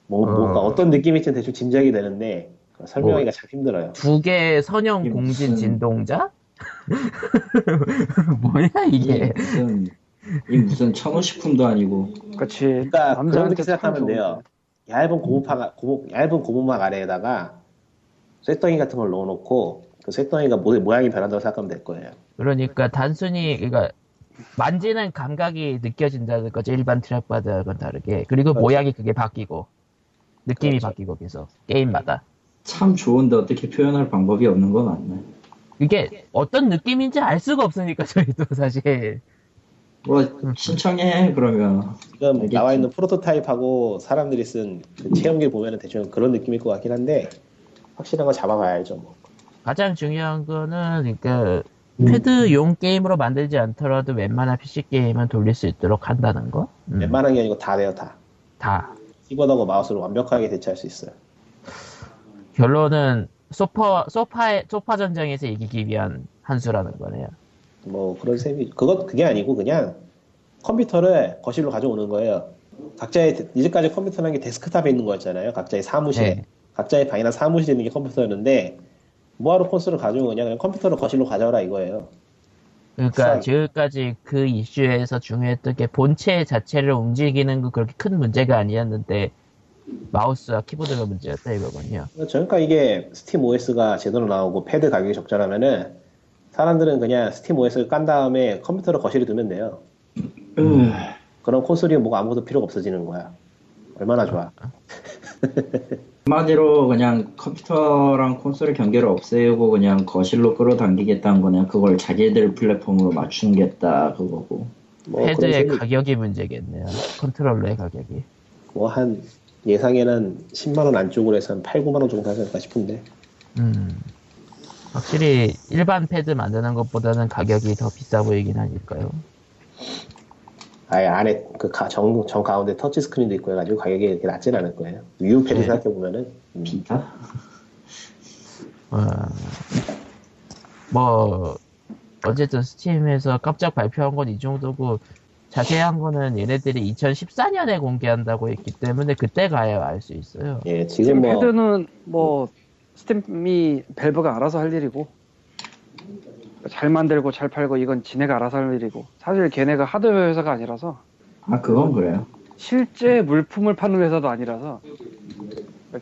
뭐, 어. 뭔가 어떤 느낌일지 대충 짐작이 되는데 설명하기가 참 힘들어요. 두 개의 선형 공진 무슨- 진동자? 뭐야 이게 이게? 무슨, 이 무슨 천호식품도 아니고. 그렇지. 그러니까 그렇게 생각하면 참 돼요. 얇은 고무파 고무, 얇은 고무막 아래에다가 쇳덩이 같은 걸 넣어놓고 그 쇳덩이가 모, 모양이 변한다고 생각하면 될 거예요. 그러니까 단순히 그러니까 만지는 감각이 느껴진다는 거죠 일반 트랙바드하고는 다르게 그리고 그렇죠. 모양이 그게 바뀌고 느낌이 그렇죠. 바뀌고 계속 게임마다 참 좋은데 어떻게 표현할 방법이 없는 건 맞네. 이게 어떤 느낌인지 알 수가 없으니까 저희도 사실 뭐, 신청해, 그러면. 지금 알겠지. 나와 있는 프로토타입하고 사람들이 쓴 그 체험기를 보면 대충 그런 느낌일 것 같긴 한데 확실한 거 잡아봐야죠. 뭐. 가장 중요한 거는 그러니까 패드용 게임으로 만들지 않더라도 웬만한 PC 게임은 돌릴 수 있도록 한다는 거. 음, 웬만한 게 아니고 다 돼요 다. 다 키보드하고 마우스로 완벽하게 대체할 수 있어요. 결론은 소파 소파에 소파 전쟁에서 이기기 위한 한 수라는 거네요. 뭐 그런 셈이 그것 그게 아니고 그냥 컴퓨터를 거실로 가져오는 거예요. 각자의 데- 이제까지 컴퓨터라는 게 데스크탑에 있는 거였잖아요. 각자의 사무실, 네. 각자의 방이나 사무실에 있는 게 컴퓨터였는데 뭐하러 콘솔을 가져오냐 그냥 컴퓨터를 거실로 가져오라 이거예요. 그러니까 참. 지금까지 그 이슈에서 중요했던 게 본체 자체를 움직이는 거 그렇게 큰 문제가 아니었는데 마우스와 키보드가 문제였다 이거군요. 그러니까 이게 스팀 OS가 제대로 나오고 패드 가격이 적절하면은 사람들은 그냥 스팀 OS를 깐 다음에 컴퓨터를 거실에 두면 돼요. 으, 그럼 콘솔이 뭐가 아무것도 필요가 없어지는 거야. 얼마나 좋아. 한마디로 그냥 컴퓨터랑 콘솔의 경계를 없애고 그냥 거실로 끌어당기겠다는 거냐 그걸 자기들 플랫폼으로 맞추겠다 그거고 뭐 그런 가격이 문제겠네요. 컨트롤러의 가격이. 뭐 한 예상에는 10만 원 안쪽으로 해서 한 8, 9만 원 정도 하지 않을까 싶은데. 음. 확실히 일반 패드 만드는 것보다는 가격이 더 비싸 보이긴 하니까요. 아예 안에 그정 정 가운데 터치 스크린도 있고 해가지고 가격이 이렇게 낮진 않을 거예요. Wii U 패드 네. 생각해 보면은 음, 비다? 어, 뭐 어쨌든 스팀에서 깜짝 발표한 건 이 정도고 자세한 거는 얘네들이 2014년에 공개한다고 했기 때문에 그때 가야 알 수 있어요. 예 지금 지금 뭐 패드는 뭐 스팀이 밸브가 알아서 할 일이고 잘 만들고 잘 팔고 이건 지네가 알아서 할 일이고 사실 걔네가 하드웨어 회사가 아니라서 아 그건 그래요 실제 물품을 파는 회사도 아니라서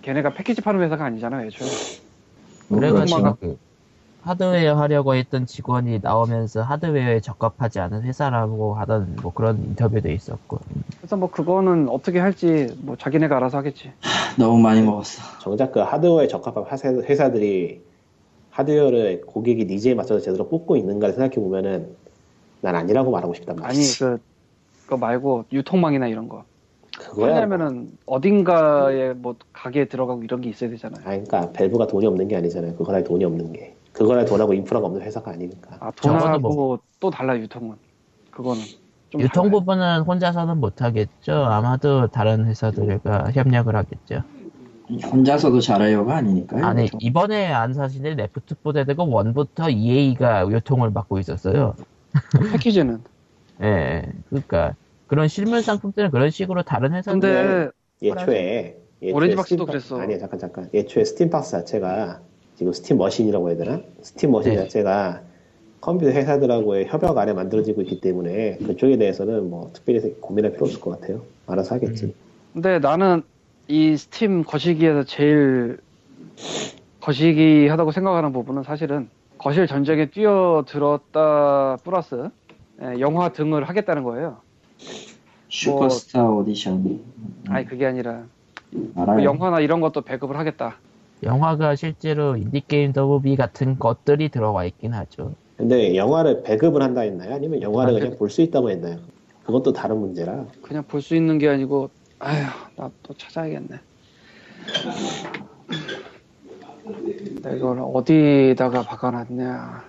걔네가 패키지 파는 회사가 아니잖아요 애초에 그래가지고 그렇죠. 그 하드웨어 하려고 했던 직원이 나오면서 하드웨어에 적합하지 않은 회사라고 하던 뭐 그런 인터뷰도 있었고 그래서 뭐 그거는 어떻게 할지 뭐 자기네가 알아서 하겠지 너무 많이 먹었어. 정작 그 하드웨어에 적합한 회사- 회사들이 하드웨어를 고객이 니즈에 맞춰서 제대로 뽑고 있는가를 생각해 보면은 난 아니라고 말하고 싶단 아니 말이지. 그 그거 말고 유통망이나 이런 거 그거야. 왜냐면은 어딘가에 뭐 가게에 들어가고 이런 게 있어야 되잖아요 아, 그러니까 밸브가 돈이 없는 게 아니잖아요. 그거랑 돈이 없는 게. 그거랑 돈하고 인프라가 없는 회사가 아니니까. 아 돈하고 뭐- 또 달라 유통은 그거는 좀 유통 달라요. 부분은 혼자서는 못하겠죠. 아마도 다른 회사들과 협력을 하겠죠. 혼자서도 잘해요가 아니니까요. 아니 보통. 이번에 안 사실은 레프트포데드가 one부터 EA가 유통을 맡고 있었어요. 패키지는 예, 그러니까 그런 실물 상품들은 그런 식으로 다른 회사들 근데 애초에 애초에 오렌지박스도 스팀박- 그랬어. 아니야 잠깐 잠깐. 애초에 스팀박스 자체가 지금 스팀 머신이라고 해야 되나? 스팀 머신 네. 자체가 컴퓨터 회사들하고의 협약 안에 만들어지고 있기 때문에 그쪽에 대해서는 뭐 특별히 고민할 필요 없을 것 같아요. 알아서 하겠지. 근데 나는 이 스팀 거시기에서 제일 거시기 하다고 생각하는 부분은 사실은 거실 전쟁에 뛰어들었다 플러스 예, 영화 등을 하겠다는 거예요. 슈퍼스타 오디션. 아니 그게 아니라. 뭐 영화나 이런 것도 배급을 하겠다. 영화가 실제로 Indie Game The Movie 같은 것들이 들어와 있긴 하죠. 근데 영화를 배급을 한다 했나요? 아니면 영화를 아, 그냥 볼수 있다고 했나요? 그건 또 다른 문제라. 그냥 볼 수 있는 게 아니고 아휴 나 또 찾아야겠네. 내가 이걸 어디다가 박아놨냐.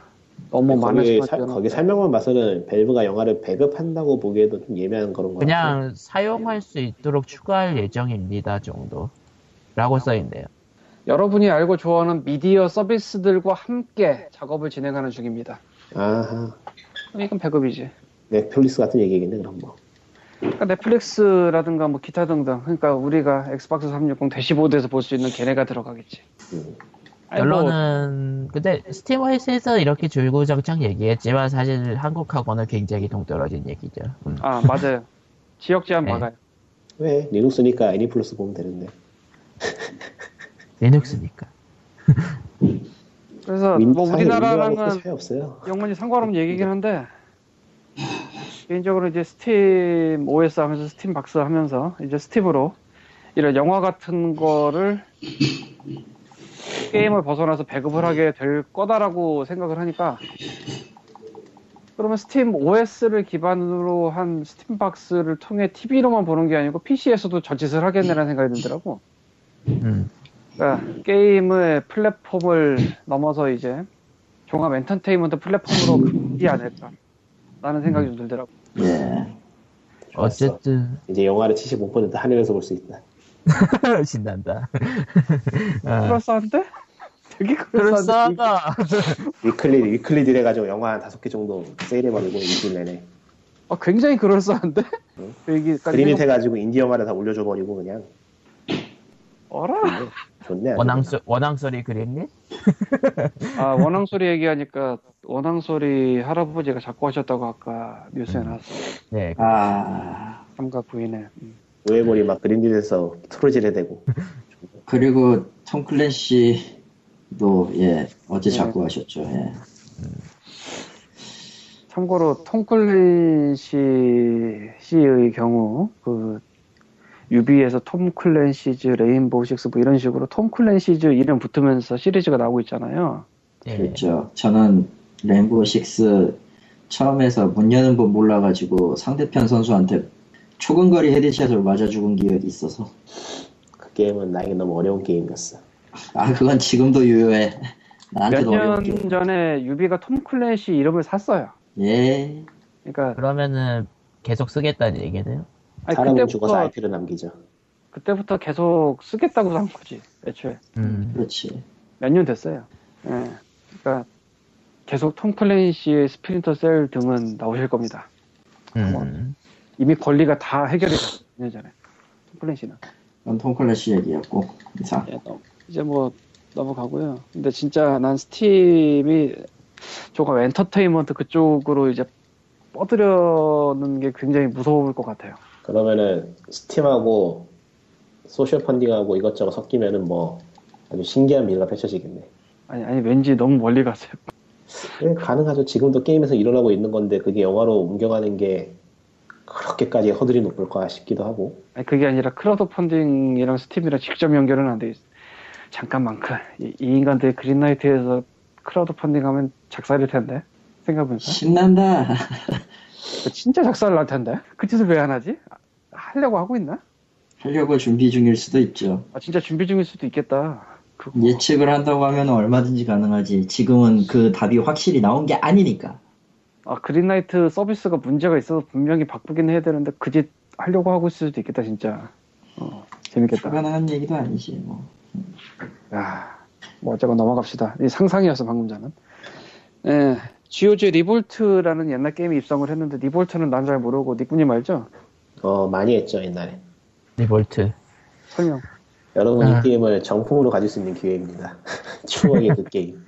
너무 많은 거기. 거기 설명만 봐서는 밸브가 영화를 배급한다고 보기에도 좀 애매한 그런 거 같아요. 그냥 사용할 수 있도록 추가할 예정입니다 정도. 라고 써있네요. 여러분이 알고 좋아하는 미디어 서비스들과 함께 작업을 진행하는 중입니다. 아하. 이건 배급이지. 넷플릭스 같은 얘기겠네 그럼 뭐. 그러니까 넷플릭스라든가 뭐 기타 등등. 그러니까 우리가 엑스박스 360 대시보드에서 볼 수 있는 걔네가 들어가겠지. 음. 뭐 결론은 근데 스팀워스에서 이렇게 줄구장창 얘기했지만 사실 한국하고는 굉장히 동떨어진 얘기죠. 음. 아 맞아요. 지역 제한 네. 막아요. 왜? 리눅스니까 애니플러스 보면 되는데. 리눅스니까. 그래서 뭐 우리나라랑은. 영원히 상관없는 얘기긴 한데 개인적으로 이제 스팀 OS 하면서 스팀 박스 하면서 이제 스팀으로 이런 영화 같은 거를 게임을 벗어나서 배급을 하게 될 거다라고 생각을 하니까 그러면 스팀 OS를 기반으로 한 스팀 박스를 통해 TV로만 보는 게 아니고 PC에서도 저 짓을 하겠네라는 생각이 들더라고. 음. 그러니까 게임의 플랫폼을 넘어서 이제 종합 엔터테인먼트 플랫폼으로 가지 않을까 라는 생각이 좀 들더라고 예. 좋았어. 어쨌든 이제 영화를 75% 할인에서 볼 수 있다. 신난다. 아, 그럴싸한데? 되게 그럴싸하다. weekly weekly deal 해가지고 영화 한 다섯 개 정도 세일해버리고 일주일 내내 아, 굉장히 그럴싸한데? 응. Greenlight 해가지고 인디 영화를 다 올려줘버리고 그냥 어라? 좋네. 워낭소, 워낭소리 그랬니? 아 워낭소리 얘기하니까 원앙소리 할아버지가 자꾸 하셨다고 아까 뉴스에 나왔어 네. 아, 삼가 부인의 음. 조회볼이 막 그린딜에서 트로질해 대고 그리고 톰 클랜시도 예 어제 네. 자꾸 하셨죠. 예. 참고로 톰 클랜시 씨의 경우 그 유비에서 톰 클랜시즈 레인보우 식스 뭐 이런 식으로 톰 클랜시즈 이름 붙으면서 시리즈가 나오고 있잖아요. 예. 그렇죠. 저는 레인보우 식스 처음에서 문 여는 법 몰라가지고 상대편 선수한테 초근거리 헤드샷을 맞아 죽은 기억이 있어서 그 게임은 나에게 너무 어려운 게임이었어. 아 그건 지금도 유효해. 몇 나한테도 어려운 년 게. 전에 유비가 톰 클랜시 이름을 샀어요. 예. 그러니까 그러면은 계속 쓰겠다는 얘기네요. 아니, 사람은 죽어서 그때부터 IP를 남기죠. 그때부터 계속 쓰겠다고 산 거지 애초에 음. 그렇지. 몇 년 됐어요. 예. 그러니까 계속 톰 클랜시의 스플린터 셀 등은 나오실 겁니다. 음. 이미 권리가 다 해결이 됐어요. 전에 톰 클랜시는. 톰 클랜시 얘기였고 이상. 예, 넘- 이제 뭐 넘어가고요. 근데 진짜 난 스팀이 조금 엔터테인먼트 그쪽으로 이제 뻗으려는 게 굉장히 무서울 것 같아요. 그러면은 Steam하고 social funding하고 이것저것 섞이면은 뭐 아주 신기한 미래가 펼쳐지겠네. 아니 아니 왠지 너무 멀리 갔어요. 예, 가능하죠. 지금도 게임에서 일어나고 있는 건데 그게 영화로 옮겨가는 게 그렇게까지 허들이 높을까 싶기도 하고. 아니 그게 아니라 크라우드 펀딩이랑 Steam이랑 직접 연결은 안 돼 있어. 잠깐만 그이 인간들 Greenlight에서 크라우드 펀딩하면 작살일 텐데 생각해보니까 신난다. 그 진짜 작살 날 텐데 그 짓을 왜 안 하지? 아, 하려고 하고 있나? 하려고 준비 중일 수도 있죠. 아 진짜 준비 중일 수도 있겠다. 그거. 예측을 한다고 하면 얼마든지 가능하지. 지금은 그 답이 확실히 나온 게 아니니까. 아 그린라이트 서비스가 문제가 있어서 분명히 바꾸긴 해야 되는데 그짓 하려고 하고 있을 수도 있겠다 진짜. 어 재밌겠다. 불가능한 얘기도 아니지 뭐. 야, 뭐 어쩌고 넘어갑시다. 이 상상이었어 방금 전은. 예, GOG Re-Volt라는 옛날 게임이 입성을 했는데 Re-Volt는 난 잘 모르고 니꾸님 알죠? 어 많이 했죠 옛날에. Re-Volt. 설명. 여러분 아. 이 게임을 정품으로 가질 수 있는 기회입니다. 추억의 그 게임.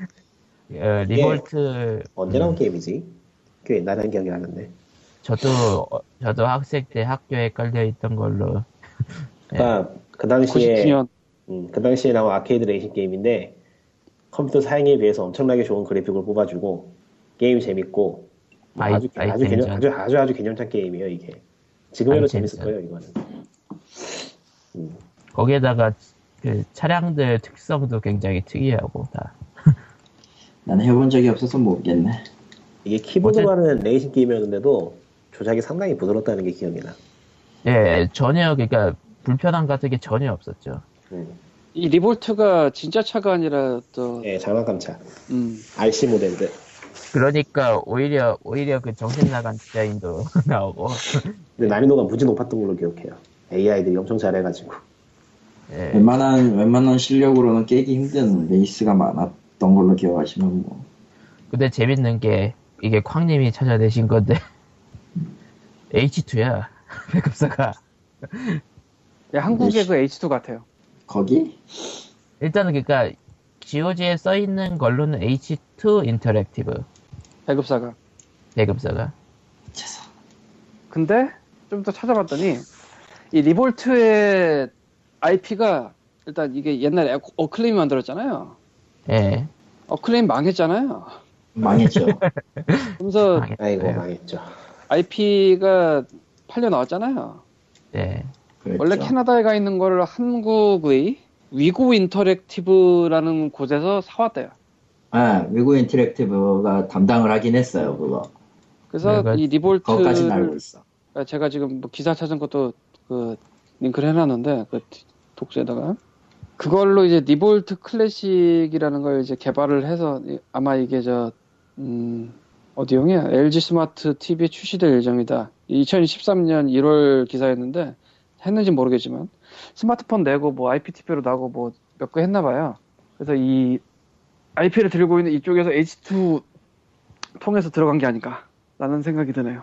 어, Re-Volt. 언제 나온 음, 게임이지? 꽤 옛날에 한 기억이 나는데. 저도 어, 저도 학생 때 학교에 깔려 있던 걸로. 그러니까 그 당시에 99년. 음, 그 당시에 나온 아케이드 레이싱 게임인데 컴퓨터 사양에 비해서 엄청나게 좋은 그래픽을 뽑아주고 게임이 재밌고 뭐 아이- 아주, 아주, 아이템전. 개념, 아주 아주 아주 개념찬 게임이에요 이게 지금에도 아이템전. 재밌을 거예요 이거는 음, 거기에다가 그 차량들 특성도 굉장히 특이하고 다. 난 해본 적이 없어서 모르겠네. 이게 키보드로 어째- 하는 레이싱 게임이었는데도 조작이 상당히 부드럽다는 게 기억이 나 예, 전혀 그러니까 불편함 같은 게 전혀 없었죠. 음, 이 Re-Volt가 진짜 차가 아니라 또 예, 장난감 차 음, RC 모델들 그러니까 오히려 오히려 그 정신 나간 디자인도 나오고. 근데 난이도가 무지 높았던 걸로 기억해요 AI들이 엄청 잘해가지고 예. 웬만한 웬만한 실력으로는 깨기 힘든 레이스가 많았던 걸로 기억하시면 뭐. 근데 재밌는 게 이게 쾅님이 찾아내신 건데 H2야 배급사가 야, 한국의 네, 그 H2 같아요. 거기? 일단은 그러니까 GOG에 써 있는 걸로는 H2 Interactive 배급사가. 배급사가 미쳐서. 근데 좀 더 찾아봤더니 이 Re-Volt의 IP가 일단 이게 옛날에 어- Acclaim 만들었잖아요. 예 Acclaim 망했잖아요. 망했죠. 그러면서 망했어요. 아이고 망했죠 IP가 팔려 나왔잖아요. 예 그랬죠. 원래 캐나다에 가 있는 거를 한국의 WeGo Interactive라는 곳에서 사왔대요. 아, WeGo Interactive가 담당을 하긴 했어요, 그거. 그래서 내가 이 그거까지는 알고 Re-Volt를 있어. 제가 지금 뭐 기사 찾은 것도 그 링크를 해놨는데 그 독서에다가 그걸로 이제 Re-Volt Classic이라는 걸 이제 개발을 해서 이- 아마 이게 저 음, 어디용이야 LG 스마트 TV에 출시될 예정이다. 2013년 1월 기사였는데 했는지 모르겠지만 스마트폰 내고 뭐 IPTV로 나고 뭐 몇 개 했나 봐요. 그래서 이 IP를 들고 있는 이쪽에서 H2 통해서 들어간 게 아닌가라는 생각이 드네요.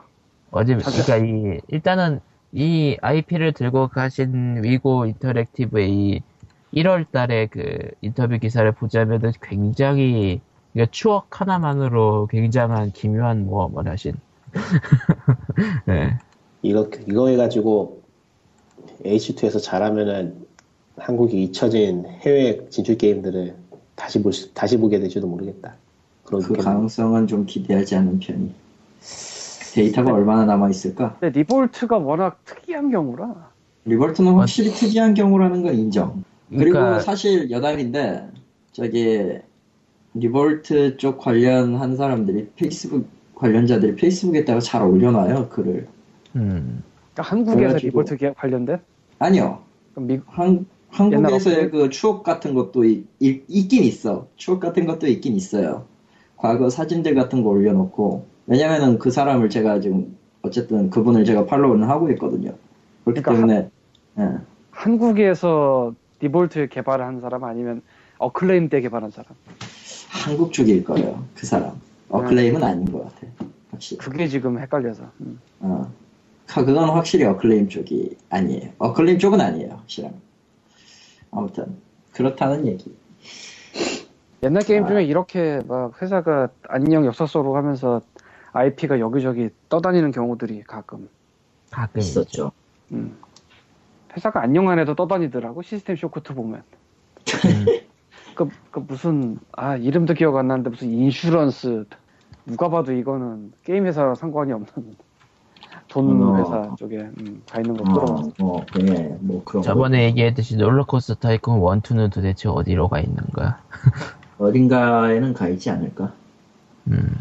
어제 그러니까 이 일단은 이 IP를 들고 가신 위고 인터랙티브의 이 1월 달에 그 인터뷰 기사를 보자면은 굉장히 이거 추억 하나만으로 굉장한 기묘한 모험을 하신 예. 이거 이거 해가지고 H2에서 잘하면은 한국이 잊혀진 해외 진출 게임들을 다시 볼 수- 다시 보게 될지도 모르겠다. 그런 그. 가능성은 좀 기대하지 않는 편이. 데이터가 얼마나 남아 있을까? 근데 Re-Volt가 워낙 특이한 경우라. Re-Volt는 확실히 특이한 경우라는 건 인정. 그리고 그러니까 사실 여담인데 저기 Re-Volt 쪽 관련한 사람들이 페이스북 관련자들이 Facebook에다가 잘 올려놔요 글을. 음, 그러니까 한국에서 그래가지고. 리볼트 계- 관련된? 아니요. 그럼 미, 한, 한국에서의 그 추억 같은 것도 이- 이- 있긴 있어. 추억 같은 것도 있긴 있어요. 과거 사진들 같은 거 올려놓고. 왜냐면은 그 사람을 제가 지금, 어쨌든 그분을 제가 팔로우는 하고 있거든요. 그렇기 그러니까 때문에, 예. 한국에서 리볼트 개발을 한 사람 아니면 어클레임 때 개발한 사람. 한국 쪽일 거예요. 그 사람. 어클레임은 아닌 것 같아. 확실히. 그게 지금 헷갈려서. 음. 어. 그- 그건 확실히 어클레임 쪽이 아니에요. 어클레임 쪽은 아니에요. 확실하면. 아무튼, 그렇다는 얘기. 옛날 게임 아. 중에 이렇게 막 회사가 안녕 역사 속으로 하면서 IP가 여기저기 떠다니는 경우들이 가끔. 가끔 있었죠. 음. 회사가 안녕 안 해도 떠다니더라고 System Shock Two 보면. 음, 그, 그 무슨 아 이름도 기억 안 나는데 무슨 Insurance 누가 봐도 이거는 게임 회사랑 상관이 없는 돈 어. 회사 쪽에 음, 가 있는 거 어, 들어봤어. 뭐, 예, 뭐 그런 저번에 얘기했듯이 롤러코스터 타이쿤 1, 2는 도대체 어디로 가 있는 거야? 거. 어딘가에는 가 있지 않을까? 음,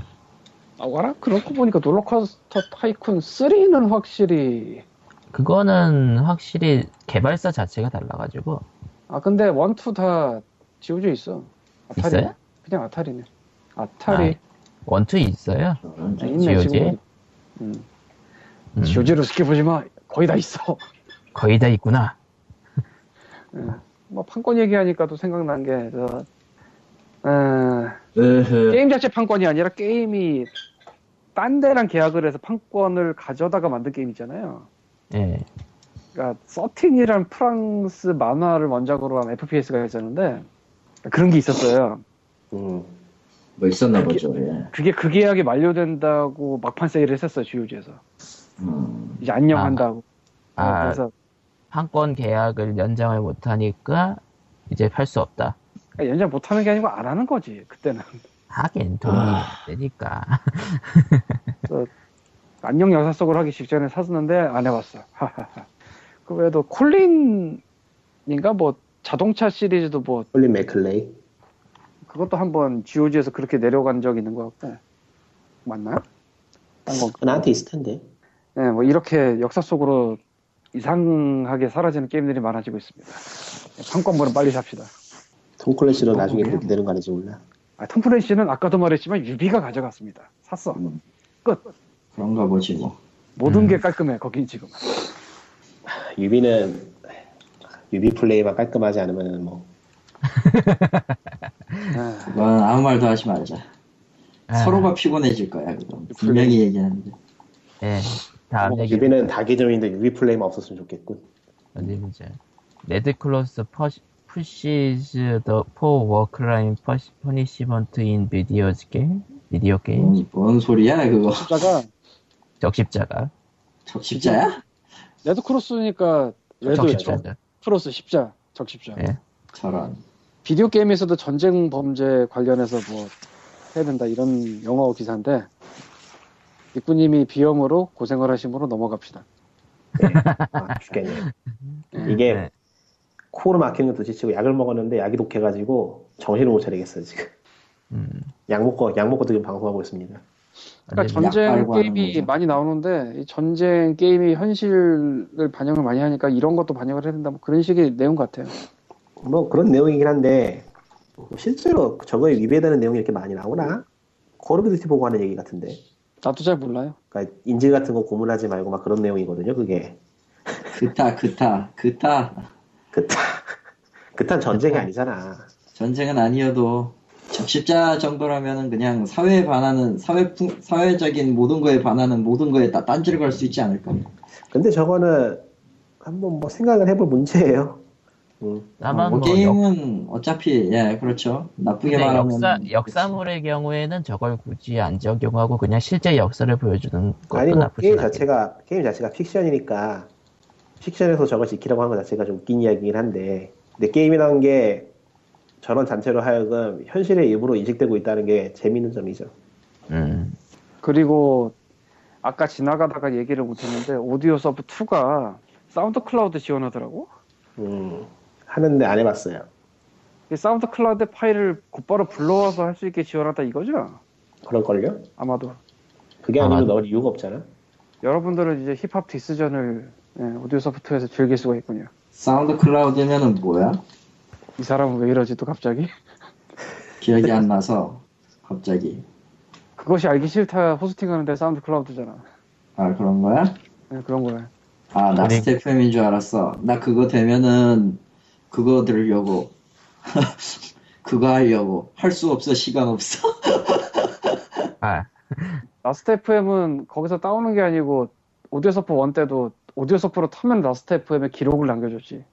아 와라 그렇고 보니까 롤러코스터 타이쿤 3는 확실히 그거는 확실히 개발사 자체가 달라가지고 아 근데 1, 2다 지워져 있어. 아타리 있어요? 그냥 아타리네. 아타리 아, 1, 2 있어요? 아, 있네 지오지? 음. 음, GOG로 skip하지 마. 거의 다 있어. 거의 다 있구나. 예. 뭐 판권 얘기하니까 또 생각난 게 저, 어, 게임 자체 판권이 아니라 게임이 딴 데랑 계약을 해서 판권을 가져다가 만든 게임 있잖아요. 예. 그러니까 Thirteen이란 프랑스 만화를 원작으로 한 FPS가 있었는데 그런 게 있었어요. 음. 뭐 있었나 그게- 보죠. 예. 그게 그 계약이 만료된다고 막판 세일을 했었어요, GOG에서. 음, 이제 안녕한다고. 어, 아, 그래서 판권 계약을 연장을 못하니까 이제 팔 수 없다. 그러니까 연장 못하는 게 아니고 안 하는 거지, 그때는. 하긴 돈이 아. 되니까. 안녕 여사 속을 하기 직전에 샀었는데 안 해봤어. 그 외에도 콜린인가 뭐 자동차 시리즈도 뭐 홀린 맥클레이. 그것도 한번 GOG에서 그렇게 내려간 적 있는 것 같고 맞나요? 딴 건. 나한테 있을 텐데. 네, 뭐 이렇게 역사 속으로 이상하게 사라지는 게임들이 많아지고 있습니다. 판권물은 빨리 삽시다. 톰 클랜시도 어, 나중에? 그렇게 되는 거 아닌지 몰라. 아, 톰 클랜시는 아까도 말했지만 Ubi가 가져갔습니다. 샀어. 음. 끝. 그런가 보지 뭐. 모든 음. 게 깔끔해 거긴 지금. Ubi는 Ubi Play만 깔끔하지 않으면 뭐 아, 그건 아무 말도 하지 말자. 아, 서로가 피곤해질 거야, 그건. 분명히 얘기하는데. 예. 다음 뭐 얘기 Ubi는 다 괜찮은데 Ubi Play만 없었으면 좋겠군. 어디 보자. Red Cross pushy, pushes the for war crime punishment in video game? Video game? 뭔, 뭔 소리야, 그거. 숫자가 적십자가. 적십자야? Red Cross니까 red 적십자죠. 크로스 십자 적십자. 예. 저런. 비디오 게임에서도 전쟁 범죄 관련해서 뭐 해야 된다 이런 영어 기사인데 입구님이 비염으로 고생을 하심으로 넘어갑시다. 아, 죽겠네. 이게 네. 코를 막히는 것도 지치고 약을 먹었는데 약이 독해가지고 정신을 못 차리겠어요 지금. 음. 약 먹고 약 먹고 지금 방송하고 있습니다. 그러니까 전쟁 게임이. 많이 나오는데 이 전쟁 게임이 현실을 반영을 많이 하니까 이런 것도 반영을 해야 된다 뭐 그런 식의 내용 같아요. 뭐 그런 내용이긴 한데 실제로 저거에 위배되는 내용이 이렇게 많이 나오나? 코르비 듀티 보고 하는 얘기 같은데. 나도 잘 몰라요. 그러니까 인질 같은 거 고문하지 말고 막 그런 내용이거든요. 그게 그타, 그타, 그타. 그탄 그탄 전쟁이 아니잖아. 전쟁은 아니어도 적십자 정도라면은 그냥 사회에 반하는 사회 풍- 사회적인 모든 거에 반하는 모든 거에 다 딴지를 걸 수 있지 않을까? 근데 저거는 한번 뭐 생각을 해볼 문제예요. 음. 다만 뭐뭐 역, 게임은 어차피 예 그렇죠 나쁘게 말하면 역사, 역사물의 경우에는 저걸 굳이 안 적용하고 그냥 실제 역사를 보여주는 것도 아니 뭐 나쁘지 게임. 자체가 게임 자체가 픽션이니까 픽션에서 저걸 지키라고 한 것 자체가 좀 웃긴 이야기긴 한데 근데 게임이라는 게 저런 단체로 하여금 현실의 일부로 인식되고 있다는 게 재미있는 점이죠. 음. 그리고 아까 지나가다가 얘기를 못했는데 Audiosurf 2가 SoundCloud 지원하더라고. 음, 하는데 안 해봤어요. 이 SoundCloud 파일을 곧바로 불러와서 할 수 있게 지원하다 이거죠? 그럴걸요? 아마도. 그게 아, 맞아. 넣을 이유가 없잖아. 여러분들은 이제 힙합 디스전을 예, Audiosurf에서 즐길 수가 있군요. Sound Cloud면은 뭐야? 이 사람은 왜 이러지 또 갑자기? 기억이 안 나서 갑자기 그것이 알기 싫다 호스팅하는데 SoundCloud잖아. 아 그런 거야? 예, 그런 거야. 아나 그래. Last.fm인 줄 알았어. 나 그거 되면은 그거 들으려고 그거 하려고 할 수 없어 시간 없어. 아, Last.fm은 거기서 따오는 게 아니고 Audiosurf 1 때도 Audiosurf로 틀면 Last.fm에 기록을 남겨줬지.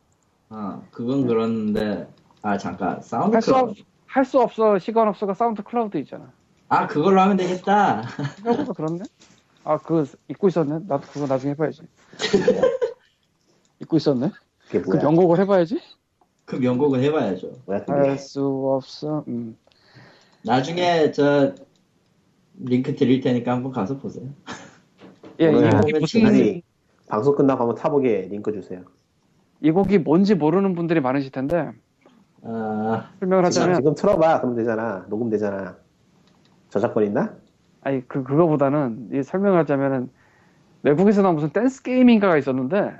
아, 그건 그렇는데, 아, 잠깐. 사운드 할수 없, 클라우드. 할 수 없어 시간 없어가 SoundCloud 있잖아. 아, 그걸로 하면 되겠다. 생각보다 그렇네. 아, 그거 잊고 있었네. 나도 그거 나중에 해봐야지. 잊고 있었네. 그? 명곡을 해봐야지. 그 명곡은 해봐야죠. 뭐야 그게? 할수 없어. 음. 나중에 저 링크 드릴 테니까 한번 가서 보세요. 예, 이 오늘 곡이 보면 무슨 아니 방송 끝나고 한번 타보게 링크 주세요. 이 곡이 뭔지 모르는 분들이 많으실 텐데 아, 설명을 하자면 지금 틀어봐. 그럼 되잖아. 녹음 되잖아. 저작권 있나? 아니 그 그거보다는 이 설명을 하자면은 외국에서 나온 무슨 댄스 게임인가가 있었는데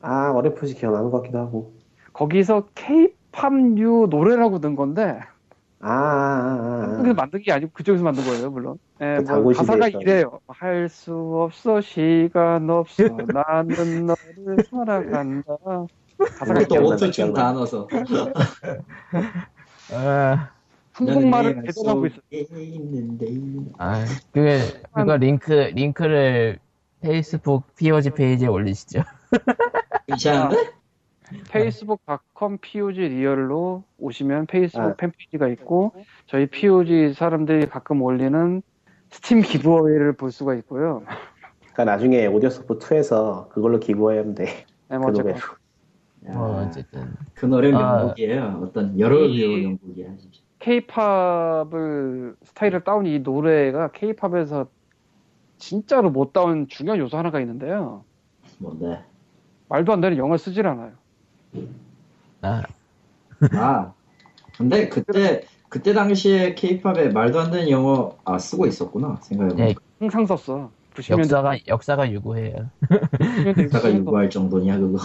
아 어렴풋이 기억나는 것 같기도 하고. 거기서 K-팝류 노래라고 든 건데 아, 아, 아, 아. 한국에서 만든 게 아니고 그쪽에서 만든 거예요 물론. 예, 그 뭐 가사가. 이래요. 할 수 없어 시간 없어 나는 너를 사랑한다. 가사가 또 Auto-Tune. 다 넣어서. 아, 한국말을 대전하고 있어. 있는데. 아, 그, 그거 링크, 링크를 Facebook POG 페이지에 올리시죠. 괜찮은데? 페이스북닷컴 POG 리얼로 오시면 페이스북 아. 팬페이지가 있고 저희 POG 사람들이 가끔 올리는 스팀 기브어웨이를 볼 수가 있고요. 그러니까 나중에 오디오 소프 2에서 그걸로 기부하면 돼. 네, 그뭐 어쨌건 노래로. 야, 뭐, 어쨌든. 그 노래 아. 명곡이에요. 어떤 여러 명곡이야. 진짜. K-팝을 스타일을 따온 이 노래가 K-팝에서 진짜로 못 따온 중요한 요소 하나가 있는데요. 뭔데? 말도 안 되는 영어를 쓰질 않아요. 아, 아, 근데 그때 그때 당시에 케이팝에 말도 안 되는 영어 아 쓰고 있었구나 생각해보니까 네, 항상 썼어. 90년대 역사가, 역사가 유구해요. 내가 요구할 정도냐 그거.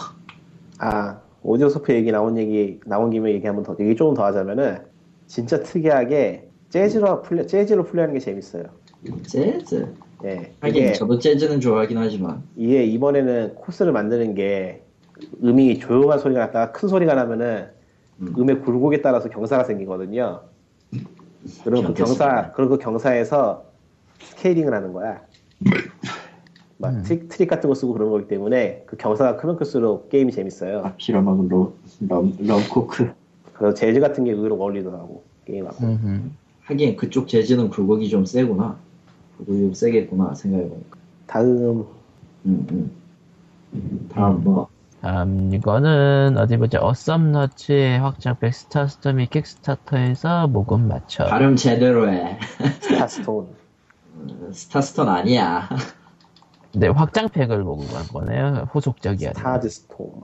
아 오디오 소프 얘기 나온 얘기 나온 김에 얘기 한번 더 얘기 조금 더 하자면은 진짜 특이하게 재즈로 플레 재즈로 플레이하는 게 재밌어요. 재즈. 예. 하긴 이게 저도 재즈는 좋아하긴 하지만 이게 이번에는 코스를 만드는 게 음이 조용한 소리가 났다가 큰 소리가 나면은 음. 음의 굴곡에 따라서 경사가 생기거든요. 그리고 그 경사. 그리고 그 경사에서 스케일링을 하는 거야. 막 음. 트릭, 트릭 같은 거 쓰고 그런 거기 때문에 그 경사가 크면 클수록 게임이 재밌어요. 아, 빌어먹은 로, 럼, rum coke. 그래서 재즈 같은 게 의외로 어울리더라고 게임하고. 음흠. 하긴 그쪽 재즈는 굴곡이 좀 세구나. 굴곡이 좀 세겠구나 생각해보니까. 다음 음, 음. 다음 뭐다 음, 이거는, 어디 보자. Awesomenauts의 확장팩 Starstorm이 Kickstarter에서 모금 마쳐. 발음 제대로 해. 스타스톤. 스타스톤 아니야. 네, 확장팩을 모금한 거네요. 후속작이 아니라. Starstorm.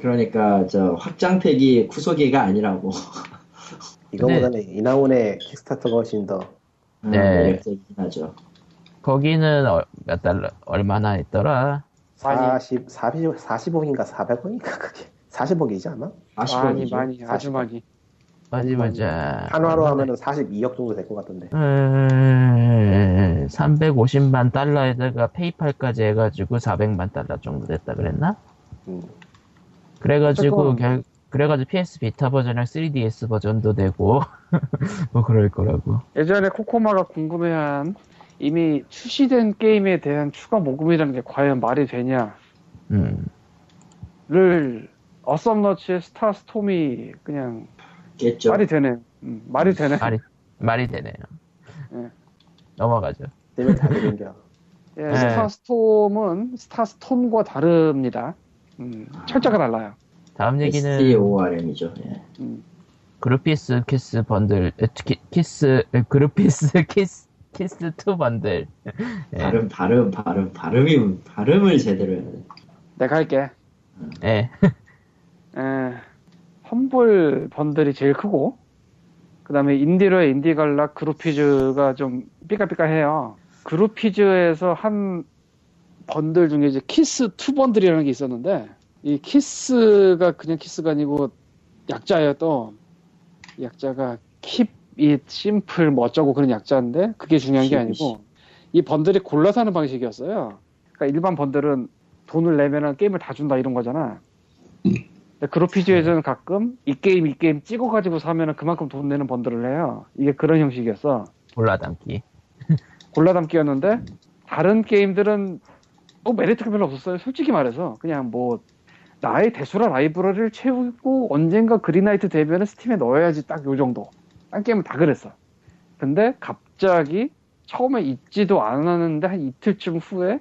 그러니까 저 확장팩이 후속작이 아니라고. 이거보다는 이나온의 킥스타터가 훨씬 더 음, 네. 매력적이긴 하죠. 거기는 어- 몇 달러, 얼마나 했더라? 많이. 40, 40, 40억인가 400원인가 그게 40억이지 않아? 많이 40원이죠. 많이 아주 많이. 어디 보자. 한화로 하면은 42억 정도 될 것 같던데. 음, 350만 달러에다가 페이팔까지 해가지고 400만 달러 정도 됐다 그랬나? 음. 그래가지고 결, 그래가지고 PS 비타 버전이랑 3DS 버전도 되고 뭐 그럴 거라고. 예전에 코코마가 궁금해한 이미 출시된 게임에 대한 추가 모금이라는 게 과연 말이 되냐를 음, 어썸너츠의 스타스톰이 그냥 겠죠. 말이 되네. 음, 말이 되네. 말이 말이 되네요. 예. 넘어가죠. 때문에 다 되는겨. 예, 네. 스타스톰은 스타스톰과 다릅니다. 음, 철자가 달라요. 다음 얘기는 STORM이죠. 예. 음, Groupees KISS bundle, 키, 키스, 에, Groupees KISS, KISS 2 번들. 예. 발음, 발음, 발음, 발음이, 발음을 제대로 해야 돼. 내가 할게. 예. 에, Humble Bundle이 제일 크고, 그 다음에 인디로의 IndieGala Groupees가 좀 삐까삐까해요. Groupees에서 한 번들 중에 이제 KISS two bundle이라는 게 있었는데, 이 KISS가 그냥 키스가 아니고 약자예요 또. 약자가 it simple 뭐 어쩌고 그런 약자인데, 그게 중요한 게 아니고, 이 bundle이 골라서 하는 방식이었어요. 그러니까 일반 bundle은 돈을 내면은 게임을 다 준다 이런 거잖아. 근데 Groupees에서는 가끔 이 게임 이 게임 찍어가지고 사면은 그만큼 돈 내는 bundle을 해요. 이게 그런 형식이었어. 골라담기. 골라담기였는데 다른 게임들은 뭐 메리트가 별로 없었어요. 솔직히 말해서 그냥 뭐 나의 대수라 라이브러리를 채우고 언젠가 Greenlight 되면은 Steam에 넣어야지 딱 요 정도. 딴 게임은 다 그랬어. 근데 갑자기 처음에 있지도 않았는데 한 이틀쯤 후에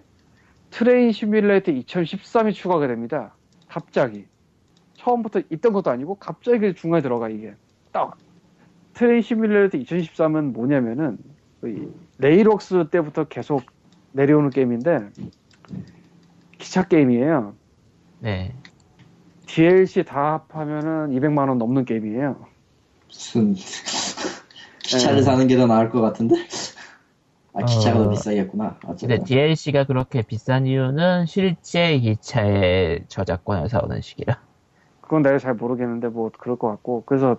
Train Simulator 2013이 추가가 됩니다. 갑자기. 처음부터 있던 것도 아니고 갑자기 그 중간에 들어가 이게. 딱. Train Simulator 2013은 뭐냐면은 이 RailWorks 때부터 계속 내려오는 게임인데 기차 게임이에요. 네. DLC 다 합하면은 200만 원 넘는 게임이에요. 무슨 기차를 네. 사는 게 더 나을 것 같은데? 아 기차가 어. 더 비싸겠구나. 근데 어쨌든 DLC가 그렇게 비싼 이유는 실제 기차의 저작권을 사오는 식이라. 그건 내가 잘 모르겠는데 뭐 그럴 것 같고 그래서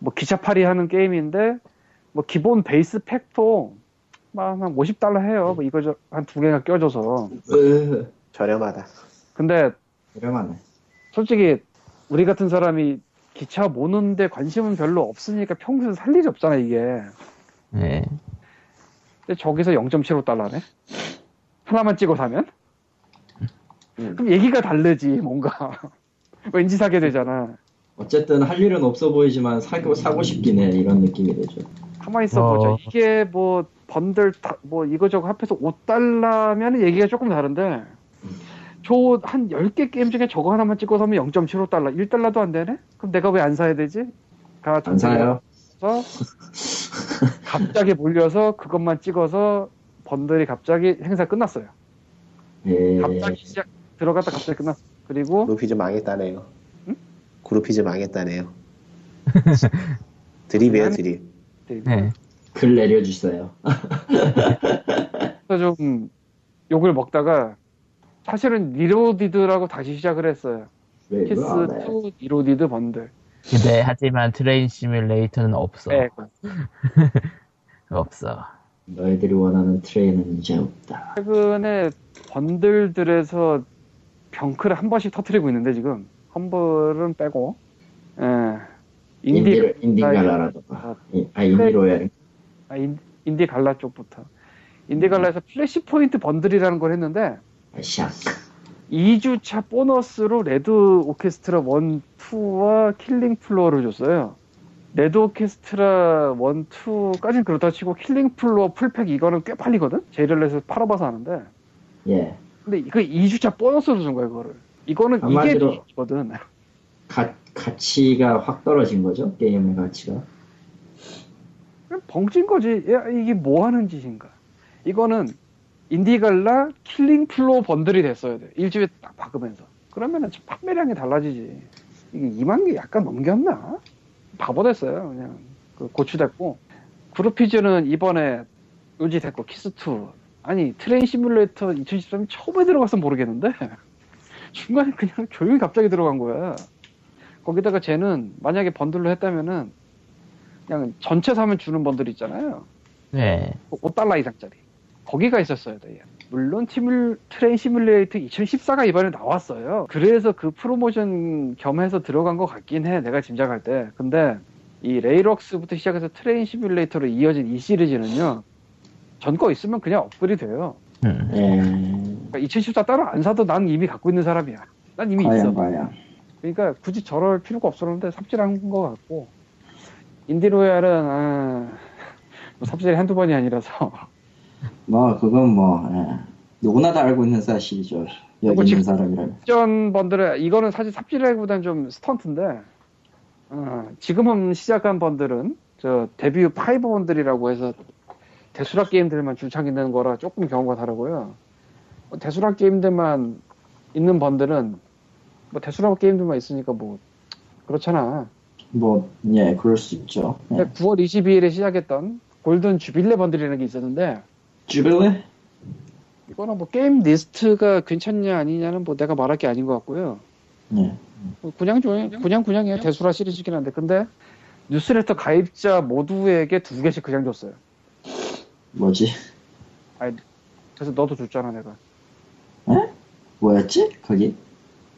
뭐 기차팔이 하는 게임인데 뭐 기본 베이스 팩도 막 한 50달러 해요. 뭐 이거 저한두 개가 껴줘서. 으, 저렴하다. 근데 오랜만에. 솔직히 우리 같은 사람이 기차 모는데 관심은 별로 없으니까 평소에 살 일이 없잖아 이게. 네. 근데 저기서 0.75달러네. 하나만 찍어 사면? 그럼 얘기가 다르지 뭔가. 왠지 사게 되잖아. 어쨌든 할 일은 없어 보이지만 사고, 사고 싶긴 해. 이런 느낌이 되죠. 가만히 있어 어. 보자. 이게 뭐 번들 다- 뭐 이거저거 합해서 5달러면 얘기가 조금 다른데 저 한 10개 게임 중에 저거 하나만 찍어서 하면 0.75달러, 1달러도 안 되네? 그럼 내가 왜 안 사야 되지? 가 안 사요? 서 갑자기 몰려서 그것만 찍어서 bundle이 갑자기 행사 끝났어요. 예. 갑자기 시작 들어갔다 갑자기 끝났어. 그리고 Groupees 망했다네요. 응? Groupees 망했다네요. 드립이에요, 드립. 네. 글 내려주세요. 그래서 좀 욕을 먹다가 사실은 Reloaded라고 다시 시작을 했어요. 왜, 키스 왜안 해? 2 Reloaded bundle. 근데 하지만 Train Simulator는 없어. 네. 없어. 너희들이 원하는 트레이는 이제 없다. 최근에 번들들에서 병크를 한 번씩 터트리고 있는데 지금 Humble은 빼고 예. Indie Indie, Indie Gala라던가. 이- 아, Indie Royale. 아, 인, Indie Gala 쪽부터 Indie Gala에서 Flashpoint 번들이라는 걸 했는데 아, 샹. 2주차 보너스로 레드 오케스트라 1, 2와 킬링 플로어를 줬어요. 레드 오케스트라 1, 2까지는 그렇다 치고 킬링 플로어 풀팩 이거는 꽤 팔리거든? 제일을에서 팔아봐서 아는데 예. 근데 이거 2주차 보너스로 준 거야 그거를 이거는 이게 이거든 가, 가치가 확 떨어진 거죠? 게임의 가치가. 벙찐 거지 야, 이게 뭐 하는 짓인가 이거는 인디갈라 킬링 플로어 번들이 됐어야 돼 일주일에 딱 박으면서. 그러면은 좀 판매량이 달라지지. 이게 2만 개 약간 넘겼나? 바보 됐어요 그냥. 그 고추됐고. Groupees는 이번에 유지됐고 키스2 아니 Train Simulator 2013이 처음에 들어가서 모르겠는데? 중간에 그냥 조용히 갑자기 들어간 거야. 거기다가 쟤는 만약에 번들로 했다면은 그냥 전체 사면 주는 번들 있잖아요. 네. 5달러 이상짜리 거기가 있었어야 돼 물론 티뮬, Train Simulator 2014가 이번에 나왔어요. 그래서 그 프로모션 겸해서 들어간 것 같긴 해 내가 짐작할 때. 근데 이 Railworks부터 시작해서 Train Simulator로 이어진 이 시리즈는요 전 거 있으면 그냥 업글이 돼요. 음. 예. 그러니까 2014 따로 안 사도 난 이미 갖고 있는 사람이야. 난 이미 있어. 과연 과연. 그러니까 굳이 저럴 필요가 없었는데 삽질한 것 같고. 인디로얄은 아, 뭐 삽질이 한두 번이 아니라서 뭐 그건 뭐 예. 누구나 다 알고 있는 사실이죠. 여기 있는 사람이라면. 직전 번들은 이거는 사실 삽질이라기보다는 좀 스턴트인데 어, 지금은 시작한 번들은 저 데뷔 5 번들이라고 해서 대수락 게임들만 줄창이 되는 거라 조금 경우가 다르고요. 뭐 대수락 게임들만 있는 번들은 뭐 Desura 게임들만 있으니까 뭐 그렇잖아. 뭐, 예, 그럴 수 있죠. 예. 근데 9월 22일에 시작했던 Golden Jubilee 번들이라는 게 있었는데 Jubilee? 이거는 뭐 게임 리스트가 괜찮냐 아니냐는 뭐 내가 말할 게 아닌 것 같고요. 예. 뭐 그냥. 그냥 그냥이에요. Desura 시리즈긴 한데 근데 뉴스레터 가입자 모두에게 두 개씩 그냥 줬어요. 뭐지? 그래서 너도 줬잖아 내가. 뭐였지? 거기?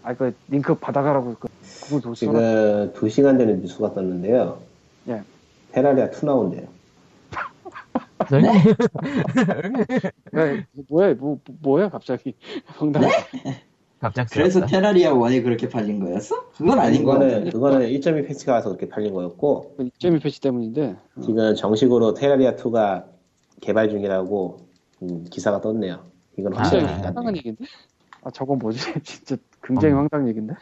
아그 링크 받아가라고 그 그거 줬어. 지금 2시간 전에 뉴스가 떴는데요. 예. 테라리아 2 나온대요. 야, 뭐야 뭐 뭐야 갑자기 황당. 갑작스럽다. 그래서 테라리아 1이 그렇게 팔린 거였어? 그건 아닌 거 같아. 그거는, 그거는 1.2 패치가 와서 그렇게 팔린 거였고, 입점이 패치 때문인데. 어. 지금 정식으로 테라리아 2가 개발 중이라고 음, 기사가 떴네요. 이건 아, 확실히 네. 안 황당한 얘기인데? 아 저건 뭐지? 진짜 굉장히 어. 황당한 얘기인데?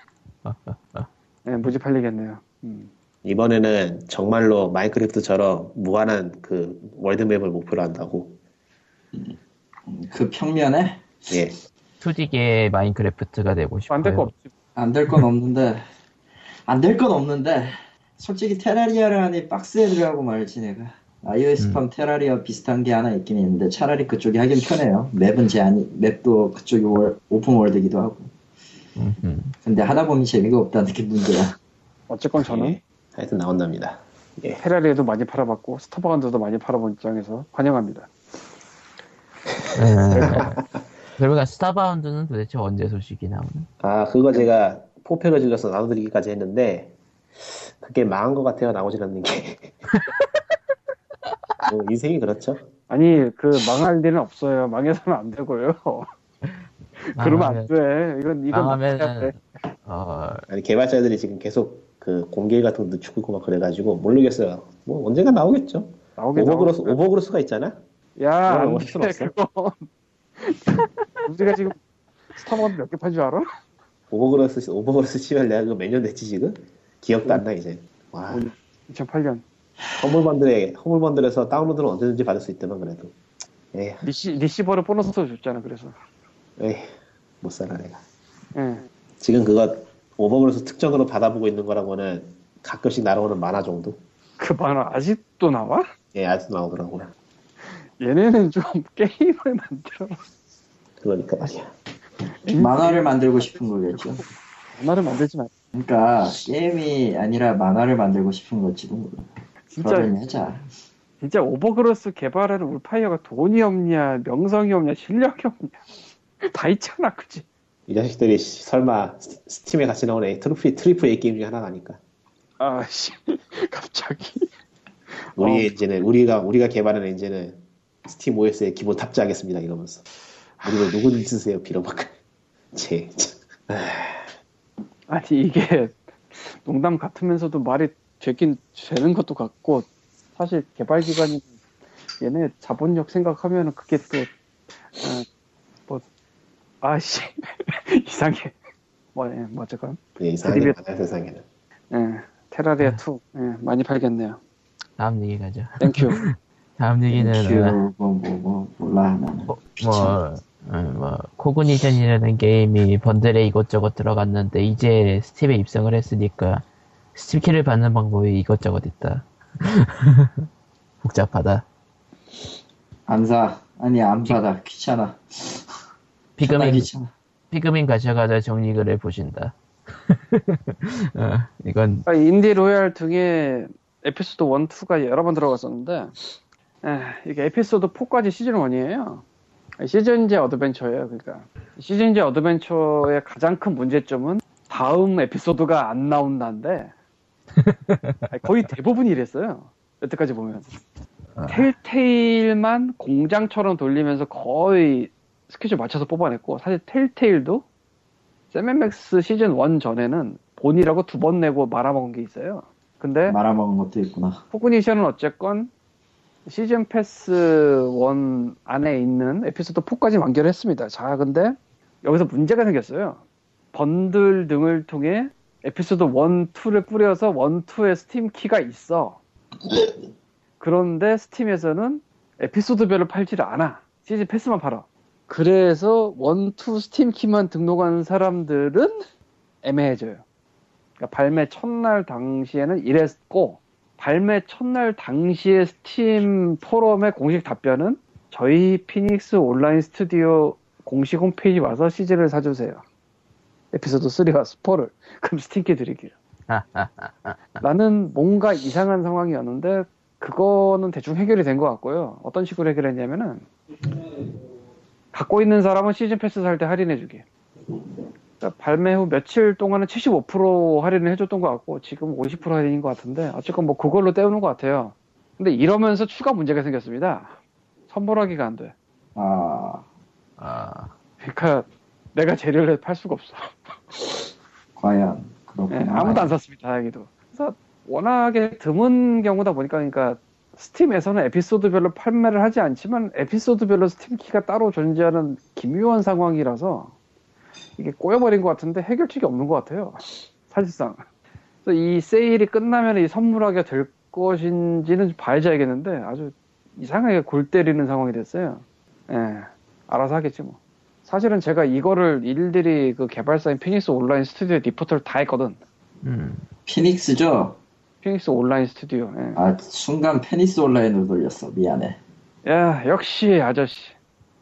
네, 무지 팔리겠네요. 음. 이번에는 정말로 마인크래프트처럼 무한한 그 월드맵을 목표로 한다고. 그 평면에 예. 2D계 마인크래프트가 되고 싶어요. 안될거 없지. 안 될 건 없는데 안 될 건 없는데 솔직히 Terraria를 하니 박스에 들어가고 말지 내가 iOS판 Terraria 비슷한 게 하나 있긴 있는데 차라리 그쪽이 하긴 편해요 맵은 제한이 맵도 그쪽이 월, open world기도 하고 음, 음. 근데 하다 보니 재미가 없다는 게 문제야 어쨌건 저는 예. 하여튼 나온답니다. 예. Terraria도 많이 팔아봤고 Starbound도 많이 팔아본 입장에서 환영합니다. 네. 그러니까 Starbound는 도대체 언제 소식이 나오나? 아, 그거 제가 four pack을 질러서 나눠드리기까지 했는데, 그게 망한 것 같아요, 나오질 않는 게. 뭐, 인생이 그렇죠. 아니 그 망할 일은 없어요. 망해서는 안 되고요. 그러면 안 돼. 이건 이건 해야 돼. 망하면은 어, 아니, 개발자들이 지금 계속 그 공개 같은 거 늦추고 있고 막 그래가지고, 모르겠어요. 뭐, 언젠가 나오겠죠. Overgrowth. Overgrowth가 있잖아? 야, 안 돼. 그건. 우리가 지금 Starbound 몇개 판 줄 알아? Overgrowth, Overgrowth 치면 내가 그거 몇년 됐지, 지금? 기억도 안 나, 이제. 와, 2008년. Humble 번들에, Humble 번들에서 다운로드는 언제든지 받을 수 있더만, 그래도. 에이, 리시, Receiver를 보너스로 줬잖아, 그래서. 에이, 못 살아, 내가. 예. 지금 그거 Overgrowth 특정으로 받아보고 있는 거라고는 가끔씩 날아오는 만화 정도? 그 만화 아직도 나와? 예, 아직도 나오더라고요. 얘네는 좀 게임을 만들어. 그러니까 말이야. 만화를 만들고 싶은 거겠죠 만화를 만들지 마. 그러니까 게임이 아니라 만화를 만들고 싶은 걸지도 몰라 진짜, 그러려니 하자 진짜 Overgrowth 개발하는 Wolfire가 돈이 없냐, 명성이 없냐, 실력이 없냐. 다 있잖아, 그지? 이 자식들이 씨, 설마 스- Steam에 같이 나오는 A, triple, triple A 게임 중에 하나가 아닐까. 아씨, 갑자기. 우리의 어. 엔진은, 우리가, 우리가 개발한 엔진은 스팀 OS에 기본 탑재하겠습니다, 이러면서. 우리를 누구든지 쓰세요, 빌어먹을. 제, 참. 아니, 이게 농담 같으면서도 말이 되긴 되는 것도 같고, 사실 개발기관이 얘네 자본력 생각하면 그게 또, 어, 뭐, 아씨, 이상해. 뭐, 예, 뭐, 어쨌건. 예, 드립이- 많아요, 세상에는. 예, Terraria 2, 예, 많이 팔겠네요. 다음 얘기 가죠. Thank you. 다음 얘기는 큐, 뭐, 뭐, 뭐, 몰라 나는 뭐. 뭐, 어, 뭐 Cognition이라는 게임이 번들에 이것저것 들어갔는데 이제 Steam에 입성을 했으니까 스팀키를 받는 방법이 이것저것 있다. 복잡하다. 안 사. 아니, 안 받아. 귀찮아. 피그민. 피그민 가져가자 정리글을 보신다. 어, 이건 아, Indie Royale 등에 에피소드 1, 2가 여러 번 들어갔었는데, 에, 이게 에피소드 4까지 시즌 1이에요. 시즌제 어드벤처예요, 그러니까. 시즌제 어드벤처의 가장 큰 문제점은 다음 에피소드가 안 나온다인데, 아니, 거의 대부분이 이랬어요. 여태까지 보면. 아. Telltale만 공장처럼 돌리면서 거의 스케줄 맞춰서 뽑아냈고, 사실 Telltale도 Sam & Max 시즌 1 전에는 Bone이라고 두 번 내고 말아먹은 게 있어요. 근데 말아먹은 것도 있구나. Cognition은 어쨌건 시즌 패스 1 안에 있는 에피소드 4까지 완결했습니다. 자, 근데 여기서 문제가 생겼어요. 번들 등을 통해 에피소드 1, 2를 뿌려서 1, 2의 스팀 키가 있어. 그런데 Steam에서는 에피소드별로 팔지를 않아. 시즌 패스만 팔아. 그래서 1, 2 스팀 키만 등록한 사람들은 애매해져요. 그러니까 발매 첫날 당시에는 이랬고 발매 첫날 당시의 스팀 포럼의 공식 답변은 저희 Phoenix Online Studio 공식 홈페이지 와서 시즌을 사주세요. 에피소드 3와 4를 그럼 스팀키 드리기로. 나는 뭔가 이상한 상황이었는데 그거는 대충 해결이 된 것 같고요. 어떤 식으로 해결했냐면은 갖고 있는 사람은 시즌 패스 살 때 할인해주기. 그러니까 발매 후 며칠 동안은 75% 할인을 해줬던 것 같고 지금 50% 할인인 것 같은데 어쨌건 뭐 그걸로 때우는 것 같아요. 근데 이러면서 추가 문제가 생겼습니다. 선물하기가 안 돼. 아, 아, 그러니까 내가 재료를 팔 수가 없어. 과연 그렇구나. 예, 아무도 안 샀습니다. 다행히도. 그래서 워낙에 드문 경우다 보니까 그러니까 스팀에서는 에피소드별로 판매를 하지 않지만 에피소드별로 스팀 키가 따로 존재하는 기묘한 상황이라서 이게 꼬여버린 것 같은데 해결책이 없는 것 같아요. 사실상. 이 세일이 끝나면 이 선물하게 될 것인지는 봐야겠는데 아주 이상하게 골 때리는 상황이 됐어요. 예, 알아서 하겠지 뭐. 사실은 제가 이거를 일일이 그 개발사인 Phoenix Online Studio 리포트를 다 했거든. 음. Phoenix죠? Phoenix Online Studio. 예. 아, 순간 페니스 online으로 돌렸어. 미안해. 야, 역시 아저씨.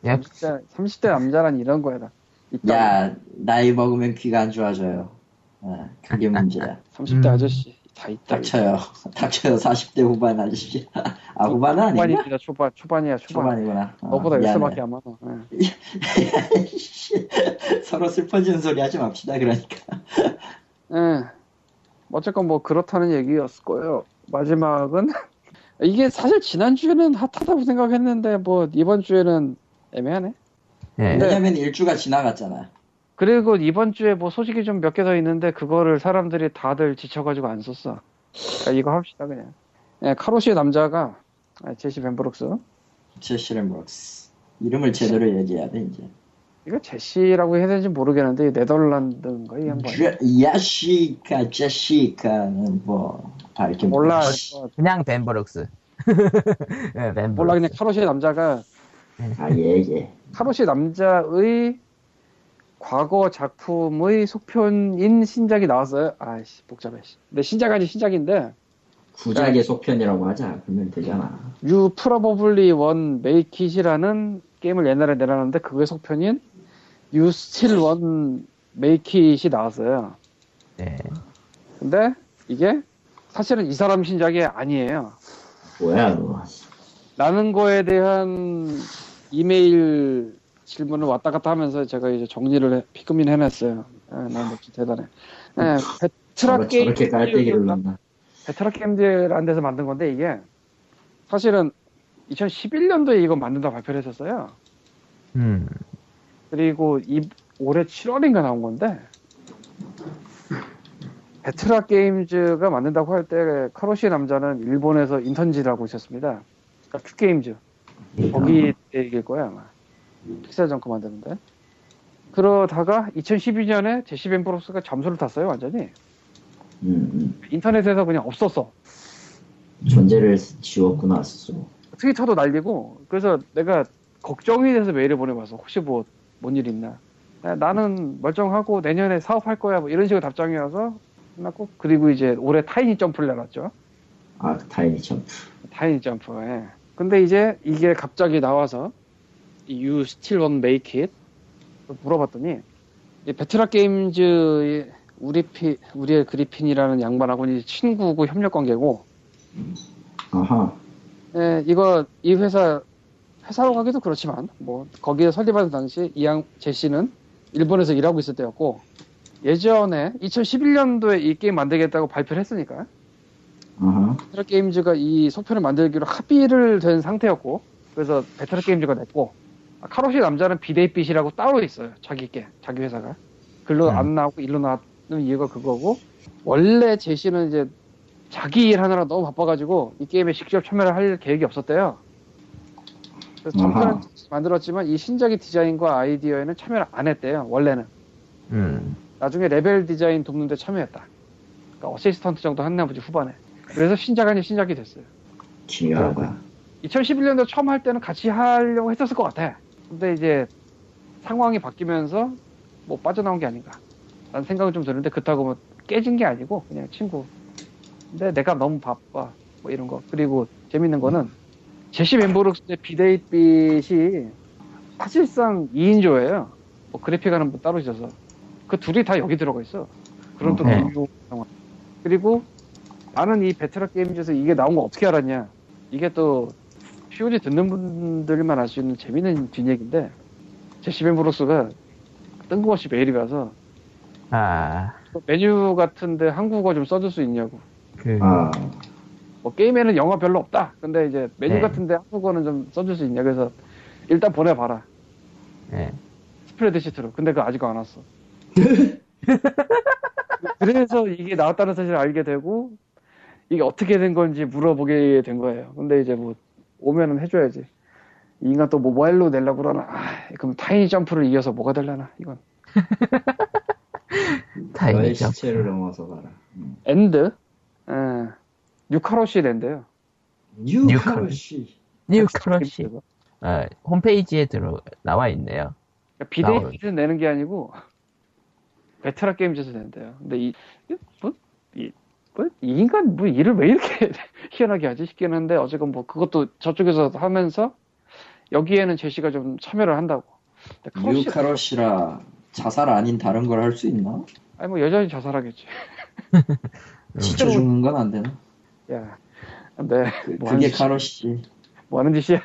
역시. 30대, 30대 남자란 이런 거야. 야, 나이 먹으면 귀가 안 좋아져요. 아, 그게 문제야. 30대 음. 아저씨. 다 있다. 닥쳐요. 닥쳐요. 40대 후반 아저씨. 아, 후반은 아닌가? 초반입니다. 초반. 초반이야. 초반. 초반이구나. 어, 너보다 몇 미안해. 살밖에 안 많아. 예. 서로 슬퍼지는 소리 하지 맙시다, 그러니까. 예. 어쨌건 뭐 그렇다는 얘기였을 거예요. 마지막은 이게 사실 지난주에는 핫하다고 생각했는데 뭐 이번 주에는 애매하네. 예. 네. 왜냐면 일주가 지나갔잖아. 그리고 이번 주에 뭐 소식이 좀 몇 개 더 있는데 그거를 사람들이 다들 지쳐가지고 안 썼어. 그러니까 이거 합시다 그냥. 예, 카로시의 남자가 아, 제시 벤브룩스 제시를 브록스. 이름을 제대로 얘기해야 돼, 이제. 이거 제시라고 해야 되는지 모르겠는데 네덜란드인가 이 양반. 제- 야시카, 제시카는 뭐, 밝게 몰라. 그냥 벤버럭스. 예, 벤버럭스. 몰라 그냥 카로시의 남자가 아, 예, 예. Karoshi 남자의 과거 작품의 속편인 신작이 나왔어요. 아이씨 복잡해. 씨. 근데 신작 아니 신작인데 구작의 속편이라고 하자. 그러면 되잖아. You Probably Won't Make It이라는 게임을 옛날에 내놨는데 그게 속편인 You Still Won't Make It이 나왔어요. 예. 근데 이게 사실은 이 사람 신작이 아니에요. 뭐야, 그거. 라는 거에 대한 이메일 질문을 왔다 갔다 하면서 제가 이제 정리를 해, 피크민 해냈어요. 예, 난 역시 대단해. 예, Vetra Game 저렇게 깔때기를 넣나. Vetra Games라는 데서 만든 건데 이게 사실은 2011년도에 이거 만든다 발표를 했었어요. 음. 그리고 이 올해 7월인가 나온 건데 Vetra Games가 만든다고 할 때 Karoshi 남자는 일본에서 인턴질을 하고 있었습니다. 그러니까 Q-Games. 거기 때 얘기일 거야 아마. PixelJunk 만드는데. 그러다가 2012년에 Jesse Venbrux가 잠수를 탔어요 완전히. 음, 인터넷에서 그냥 없었어. 음. 존재를 지웠구나, 스스로. 트위터도 날리고. 그래서 내가 걱정이 돼서 메일을 보내봐서 혹시 뭐 뭔 일 있나 야, 나는 멀쩡하고 내년에 사업할 거야 뭐 이런 식으로 답장이 와서 끝났고 그리고 이제 올해 Tiny Jump를 내놨죠 아, 그 Tiny Jump. Tiny Jump에 근데 이제 이게 갑자기 나와서 You Still Won't Make It 물어봤더니 이 Vetra Games 우리 피 우리의 Griffin이라는 양반하고 이제 친구고 협력 관계고 아하. 예, 이거 이 회사 회사로 가기도 그렇지만 뭐 거기에 설립하는 당시 이양 Jesse는 일본에서 일하고 있을 때였고 예전에 2011년도에 이 게임 만들겠다고 발표를 했으니까 아하. Vetra Games가 이 속편을 만들기로 합의를 된 상태였고 그래서 Vetra Games가 냈고 아, Karoshi 남자는 비데이빛이라고 따로 있어요 자기 게 자기 회사가 글로 음. 안 나오고 일로 나왔는 이유가 그거고 원래 Jesse는 이제 자기 일 하느라 너무 바빠가지고 이 게임에 직접 참여를 할 계획이 없었대요 그래서 아하. 만들었지만 이 신작의 디자인과 아이디어에는 참여를 안 했대요. 원래는. 음. 나중에 레벨 디자인 돕는데 참여했다. 그러니까 assistant 정도 했나 보지 후반에. 그래서 신작 아닌 신작이 됐어요. 기구하다. 2011년도 처음 할 때는 같이 하려고 했었을 것 같아. 근데 이제 상황이 바뀌면서 뭐 빠져나온 게 아닌가. 라는 생각은 좀 드는데 그렇다고 뭐 깨진 게 아니고 그냥 친구. 근데 내가 너무 바빠. 뭐 이런 거. 그리고 재밌는 거는 제시 벤보룩스의 비데이빛이 사실상 2인조예요. 뭐 그래픽 하는 분 따로 있어서. 그 둘이 다 여기 들어가 있어. 그런 또 네. 비교 상황. 그리고 나는 이 베테랑 게임즈에서 이게 나온 거 어떻게 알았냐. 이게 또 POG 듣는 분들만 알 수 있는 재밌는 뒷얘기인데 제시 벤보룩스가 뜬금없이 메일이 가서 아, 메뉴 같은데 한국어 좀 써줄 수 있냐고. 그, 아, 뭐 게임에는 영어 별로 없다. 근데 이제 메뉴 네. 같은데 한국어는 좀 써줄 수 있냐. 그래서 일단 보내봐라. 예. 스프레드시트로. 근데 그거 아직 안 왔어. 그래서 이게 나왔다는 사실을 알게 되고 이게 어떻게 된 건지 물어보게 된 거예요. 근데 이제 뭐 오면은 해줘야지. 이 인간 또뭐 모바일로 내려고 그러나. 아, 그럼 타이니 점프를 이겨서 뭐가 되려나 이건. 너의 타이니죠. 시체를 넘어서 가라. 음. 엔드. 예. 뉴카로시 랜드요. 뉴카로시. 뉴크러쉬. 아, 홈페이지에 들어, 나와 있네요. 비데이트는 내는 게 아니고 베테랑 게임즈에서 낸대요. 근데 이, 이- 뭐, 이, 뭐, 이 인간 뭐 일을 왜 이렇게 희한하게 하지 싶긴 한데 어쨌건 뭐 그것도 저쪽에서 하면서 여기에는 제시가 좀 참여를 한다고. 뉴카로시라 자살 아닌 다른 걸 할 수 있나? 아니 뭐 여전히 자살하겠지. 지쳐 죽는 건 안 되나? 야, 근데 그, 뭐 그게? 카로시. 뭐 하는 짓이야?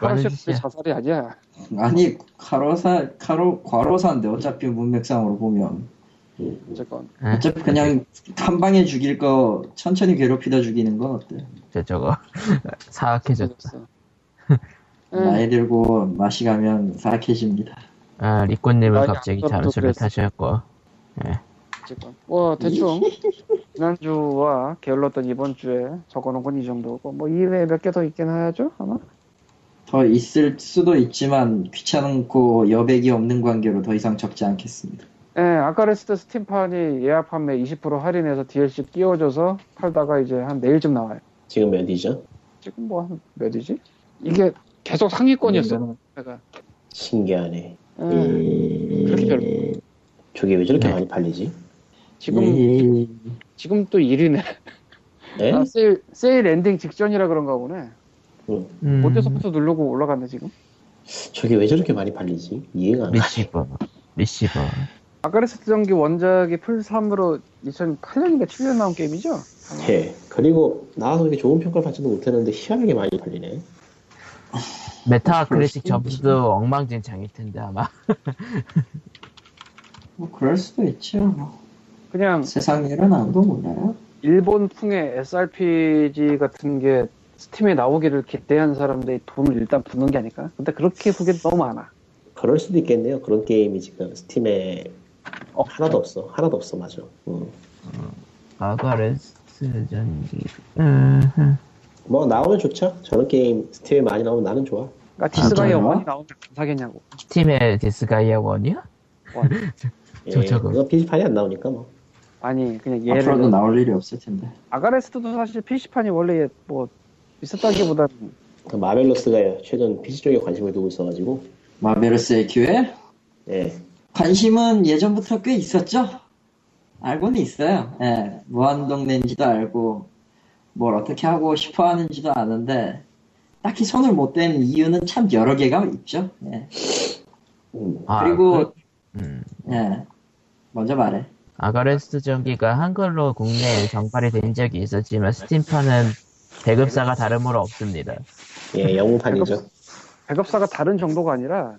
뭐 짓이야? 자살이 아니야. 아니 카로사 카로 과로사인데 어차피 문맥상으로 보면 어쨌건 예, 어차피 그냥 한 방에 죽일 거 천천히 괴롭히다 죽이는 건 어때? 저, 저거. 사악해졌다. 그랬어. 나이 들고 맛이 가면 사악해집니다. 아, 리꼬님은 갑자기 잠수를 그랬어. 타셨고. 어쨌건 뭐 대충 지난주와 게을렀던 이번 주에 적어놓은 건 이 정도고 뭐 이외에 몇 개 더 있긴 하죠 아마 더 있을 수도 있지만 귀찮고 여백이 없는 관계로 더 이상 적지 않겠습니다. 예 아까레스트 스팀판이 예약 판매 20% 할인해서 DLC 끼워줘서 팔다가 이제 한 내일쯤 나와요 지금 몇이죠? 지금 뭐 한 몇이지 이게 계속 상위권이었어 내가 신기하네. 예, 그렇게 별로 저게 왜 저렇게 네. 많이 팔리지? 지금 예. 지금 또 1위네 네? 아, 세일 세일 엔딩 직전이라 그런가 보네 음, 모드소프트 누르고 올라갔네 지금 저게 왜 저렇게 많이 팔리지? 이해가 안 가. 리시버. 리시버. 아가레스트 전기 원작이 플3으로 2008년인가 7년 나온 게임이죠? 예. 그리고 나와서 이렇게 좋은 평가를 받지도 못했는데 희한하게 많이 팔리네. Metacritic. 점수도 엉망진창일 텐데, 아마. 뭐 그럴 수도 있죠. 뭐. 그냥 세상 일은 아무도 몰라요. 일본풍의 SRPG 같은 게 Steam에 나오기를 기대한 사람들이 돈을 일단 붓는 게 아닐까? 근데 그렇게 보기엔 너무 많아. 그럴 수도 있겠네요. 그런 게임이 지금 Steam에 어, 하나도 없어. 하나도 없어, 맞아. 음. 아가레스트 전기. 음, 뭐 나오면 좋죠. 저런 게임 스팀에 많이 나오면 나는 좋아. 그러니까 디스가이아 진짜요? one이 나오면 안 사겠냐고. 스팀의 디스가이아 one이요? one. 예, 저, 저거. 그거 PC판이 안 나오니까 뭐. 아니 그냥 예를 앞으로도 나올 일이 없을 텐데. 아가레스트도 사실 PC판이 원래 뭐 있었다기보다는 그 마벨러스가 최근 PC 쪽에 관심을 두고 있어가지고. 마베르스의 기회? 예. 관심은 예전부터 꽤 있었죠? 알고는 있어요. 예, 무한동네인지도 알고, 뭘 어떻게 하고 싶어 하는지도 아는데, 딱히 손을 못 댄 이유는 참 여러 개가 있죠. 예. 음. 아, 그리고, 그- 음, 예, 먼저 말해. 아가레스트 전기가 한글로 국내에 정발이 된 적이 있었지만 스팀판은 배급사가 다름으로 없습니다. 예, 영웅판이죠. 배급 사가 다른 정도가 아니라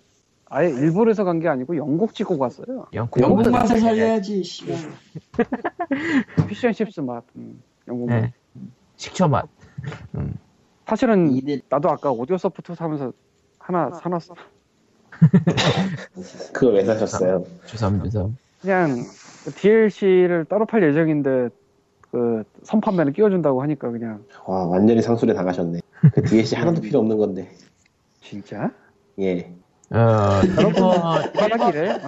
아예 일본에서 간 게 아니고 영국 찍고 갔어요. 영국 영국 맛을 네. 살려야지. 피쉬앤칩스 맛. 음, 영국 맛. 네. 식초 맛. 사실은 이들, 나도 아까 오디오 소프트 사면서 하나 사놨어. 그거 왜 사셨어요? 주섬주섬. 그냥 DLC를 따로 팔 예정인데 그 선판매는 끼워준다고 하니까 그냥 와, 완전히 상술에 당하셨네. 그 DLC 하나도 필요 없는 건데. 진짜? 예. 어, 일본, 바닥이래.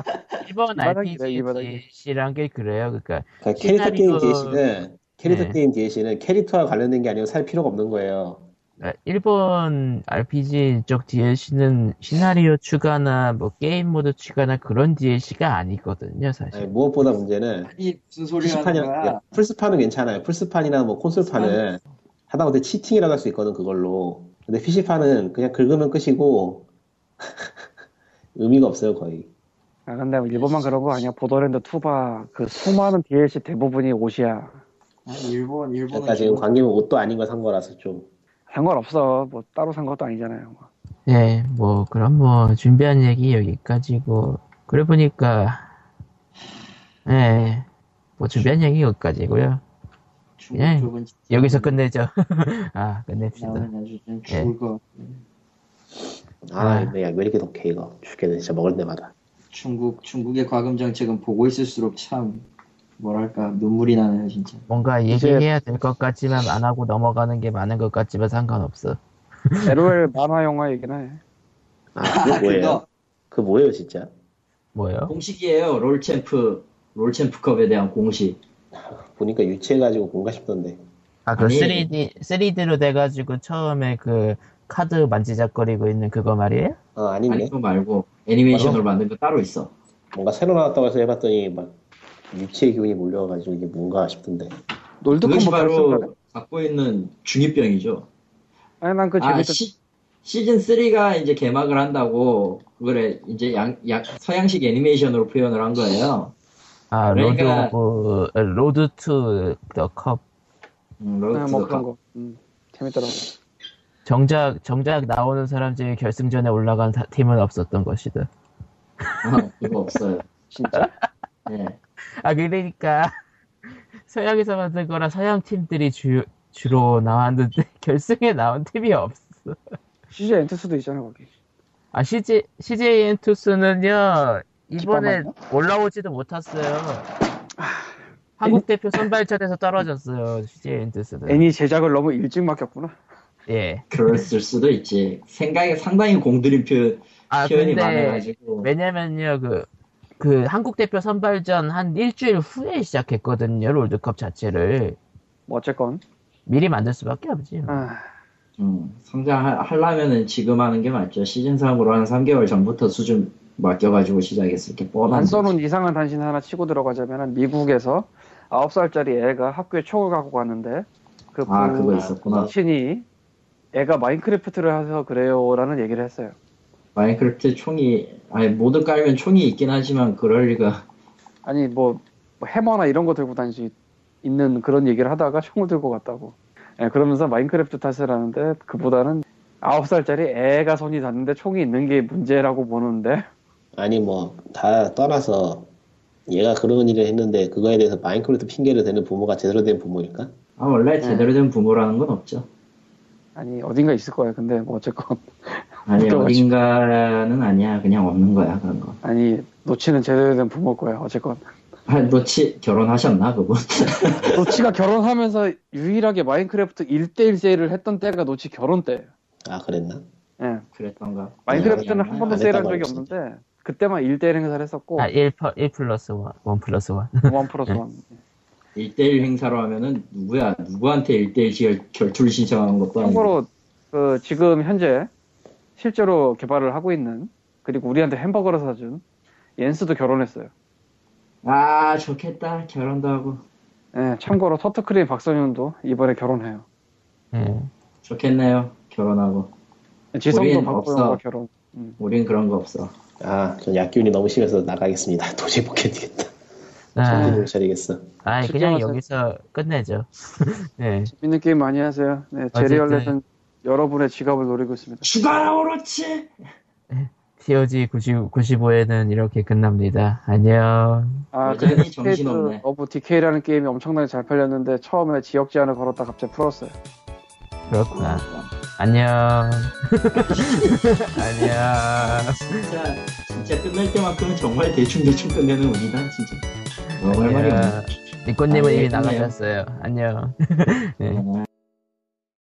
일본 이 바닥이래, 이 바닥이. RPG라는 게 그래요. 그러니까 그러니까 캐릭터 게임 시나리오- DLC는 캐릭터 네. 게임 DLC는 캐릭터와 관련된 게 아니면 살 필요가 없는 거예요. 아, 일본 RPG 쪽 DLC는 시나리오 추가나 뭐 게임 모드 추가나 그런 DLC가 아니거든요, 사실. 아니, 무엇보다 문제는 아니 무슨 소리 하는 플스판이 거야? 플스판은 괜찮아요. 플스판이나 뭐 콘솔판은 하다못해 치팅이라고 할 수 있거든 그걸로. 근데 PC판은 그냥 긁으면 끝이고 의미가 없어요 거의. 아 근데 일본만 그런 거 아니야. 보더랜드 2봐. 그 수많은 DLC 대부분이 옷이야. 아, 일본 일본은 그러니까 지금 광님은 옷도 아닌 거 산 거라서 좀. 상관없어. 뭐 따로 산 것도 아니잖아요. 네, 뭐 그럼 뭐 준비한 얘기 여기까지고 그래 보니까 네, 뭐 준비한 얘기 여기까지고요. 예. 여기서 끝내죠. 아, 끝냅시다. 좀 죽을 거 아, 아. 야, 왜 이렇게 독해 이거. 죽겠네 진짜 먹을 때마다. 중국 중국의 과금 정책은 보고 있을수록 참 뭐랄까 눈물이 나네요 진짜. 뭔가 얘기해야 될 것 같지만 안 하고 넘어가는 게 많은 것 같지만 상관없어. LOL 만화 영화 얘기나 해. 아 그거 뭐예요? 그거 그 뭐예요 진짜? 뭐요? 공식이에요. 롤챔프 롤챔프컵에 대한 공식. 보니까 유치해가지고 뭔가 싶던데. 아, 그 아니. 3D, 3D로 돼가지고 처음에 그 카드 만지작거리고 있는 그거 말이에요? 어 아니 아닌데. 그거 말고 애니메이션으로 만든 거 따로 있어. 뭔가 새로 나왔다고 해서 해봤더니 막 유치의 기운이 몰려와가지고 이게 뭔가. 놀드컴 그것이 뭐 결승전에? 바로 갖고 있는 중이병이죠. 아니 난그 아, 재밌던 시, 시즌 3가 이제 개막을 한다고 그래 이제 양, 양- 서양식 애니메이션으로 표현을 한 거예요. 아, 그러니까- 로드, 오브, 로드 투 더 컵. 음, 네, 로드 뭐투 그런 더 거. 음, 재밌더라고. 정작, 정작 나오는 사람 중에 결승전에 올라간 사- 팀은 없었던 것이다. 아, 그거 없어요. 진짜? 네. 아, 그러니까, 서양에서 만든 거라 서양 팀들이 주, 주로 나왔는데, 결승에 나온 팀이 없어. CJ 엔투스도 있잖아 거기. 아, CJ, CJ 엔투스는요, 이번에 올라오지도 못했어요. 한국 대표 선발전에서 떨어졌어요, CJ 엔투스는. 애니 제작을 너무 일찍 맡겼구나. 예. 그랬을 수도 있지. 생각에 상당히 공들인 표, 아, 표현이 많아가지고. 왜냐면요, 그, 그 한국 대표 선발전 한 일주일 후에 시작했거든요, 롤드컵 자체를. 뭐 어쨌건. 미리 만들 수밖에 없지. 아, 음, 성장하려면은 지금 하는 게 맞죠. 시즌 3으로 한 3개월 전부터 수준 맡겨가지고 시작했을 게 뻔한 안 써놓은 거지. 이상한 단신 하나 치고 들어가자면 미국에서 9살짜리 애가 학교에 총을 갖고 갔는데 그 아, 그거 있었구나. 부친이 애가 마인크래프트를 해서 그래요라는 얘기를 했어요. 마인크래프트 총이, 아니, mod 깔면 총이 있긴 하지만 그럴 리가. 아니 뭐, 뭐 해머나 이런 거 들고 다니지 있는 그런 얘기를 하다가 총을 들고 갔다고. 예, 그러면서 마인크래프트 탓을 하는데 그보다는 9살짜리 애가 손이 닿는데 총이 있는 게 문제라고 보는데 아니 뭐 다 떠나서 얘가 그런 일을 했는데 그거에 대해서 마인크래프트 핑계를 대는 부모가 제대로 된 부모일까? 아, 원래 제대로 된 부모라는 건 없죠. 아니 어딘가 있을 거야. 근데 뭐 어쨌건 아니, 어딘가는 아니야. 그냥 없는 거야, 그런 거. 아니 노치는 제대로 된 부모일 거야. 어쨌건 아, 노치 결혼하셨나, 그분? 노치가 결혼하면서 유일하게 마인크래프트 1대1 세일을 했던 때가 노치 결혼 때. 아 그랬나? 예. 그랬던가. 마인크래프트는 네, 한 번도 안 세일한 적이 없는데 그때만 1대1 행사를 했었고 아, 1, 1 플러스 1, 1 플러스 1. 원 플러스 원. 1대1 행사로 하면은 누구야? 누구한테 1대1 결투를 신청하는 것도 아니고. 참고로 그 지금 현재 실제로 개발을 하고 있는 그리고 우리한테 햄버거를 사준 옌스도 결혼했어요. 아, 좋겠다. 결혼도 하고. 예, 참고로 터트크림 박선윤도 이번에 결혼해요. 예. 좋겠네요. 결혼하고. 지성도 우린 박보영과 없어. 결혼. 음. 우린 그런 거 없어. 아, 전 약기운이 너무 심해서 나가겠습니다. 도저히 못 견디겠다. 아, 정신을 차리겠어. 아, 그냥. 여기서 끝내죠. 예. 재밌는 게임 많이 하세요. 네. 제리얼렛은 여러분의 지갑을 노리고 있습니다. 죽어라, 오로치! TOG 90, 95회는 이렇게 끝납니다. 안녕. 아, 정신없네. State of Decay라는 게임이 엄청나게 잘 팔렸는데 처음에 지역 제한을 걸었다 갑자기 풀었어요. 그렇구나. 안녕. 안녕. 진짜, 진짜 끝날 때만큼은 정말 대충대충 끝내는 운이다, 진짜. 너무 할 말이 없네. 니꼬님은 아, 예, 이미. 나가셨어요. 안녕. 네. 아,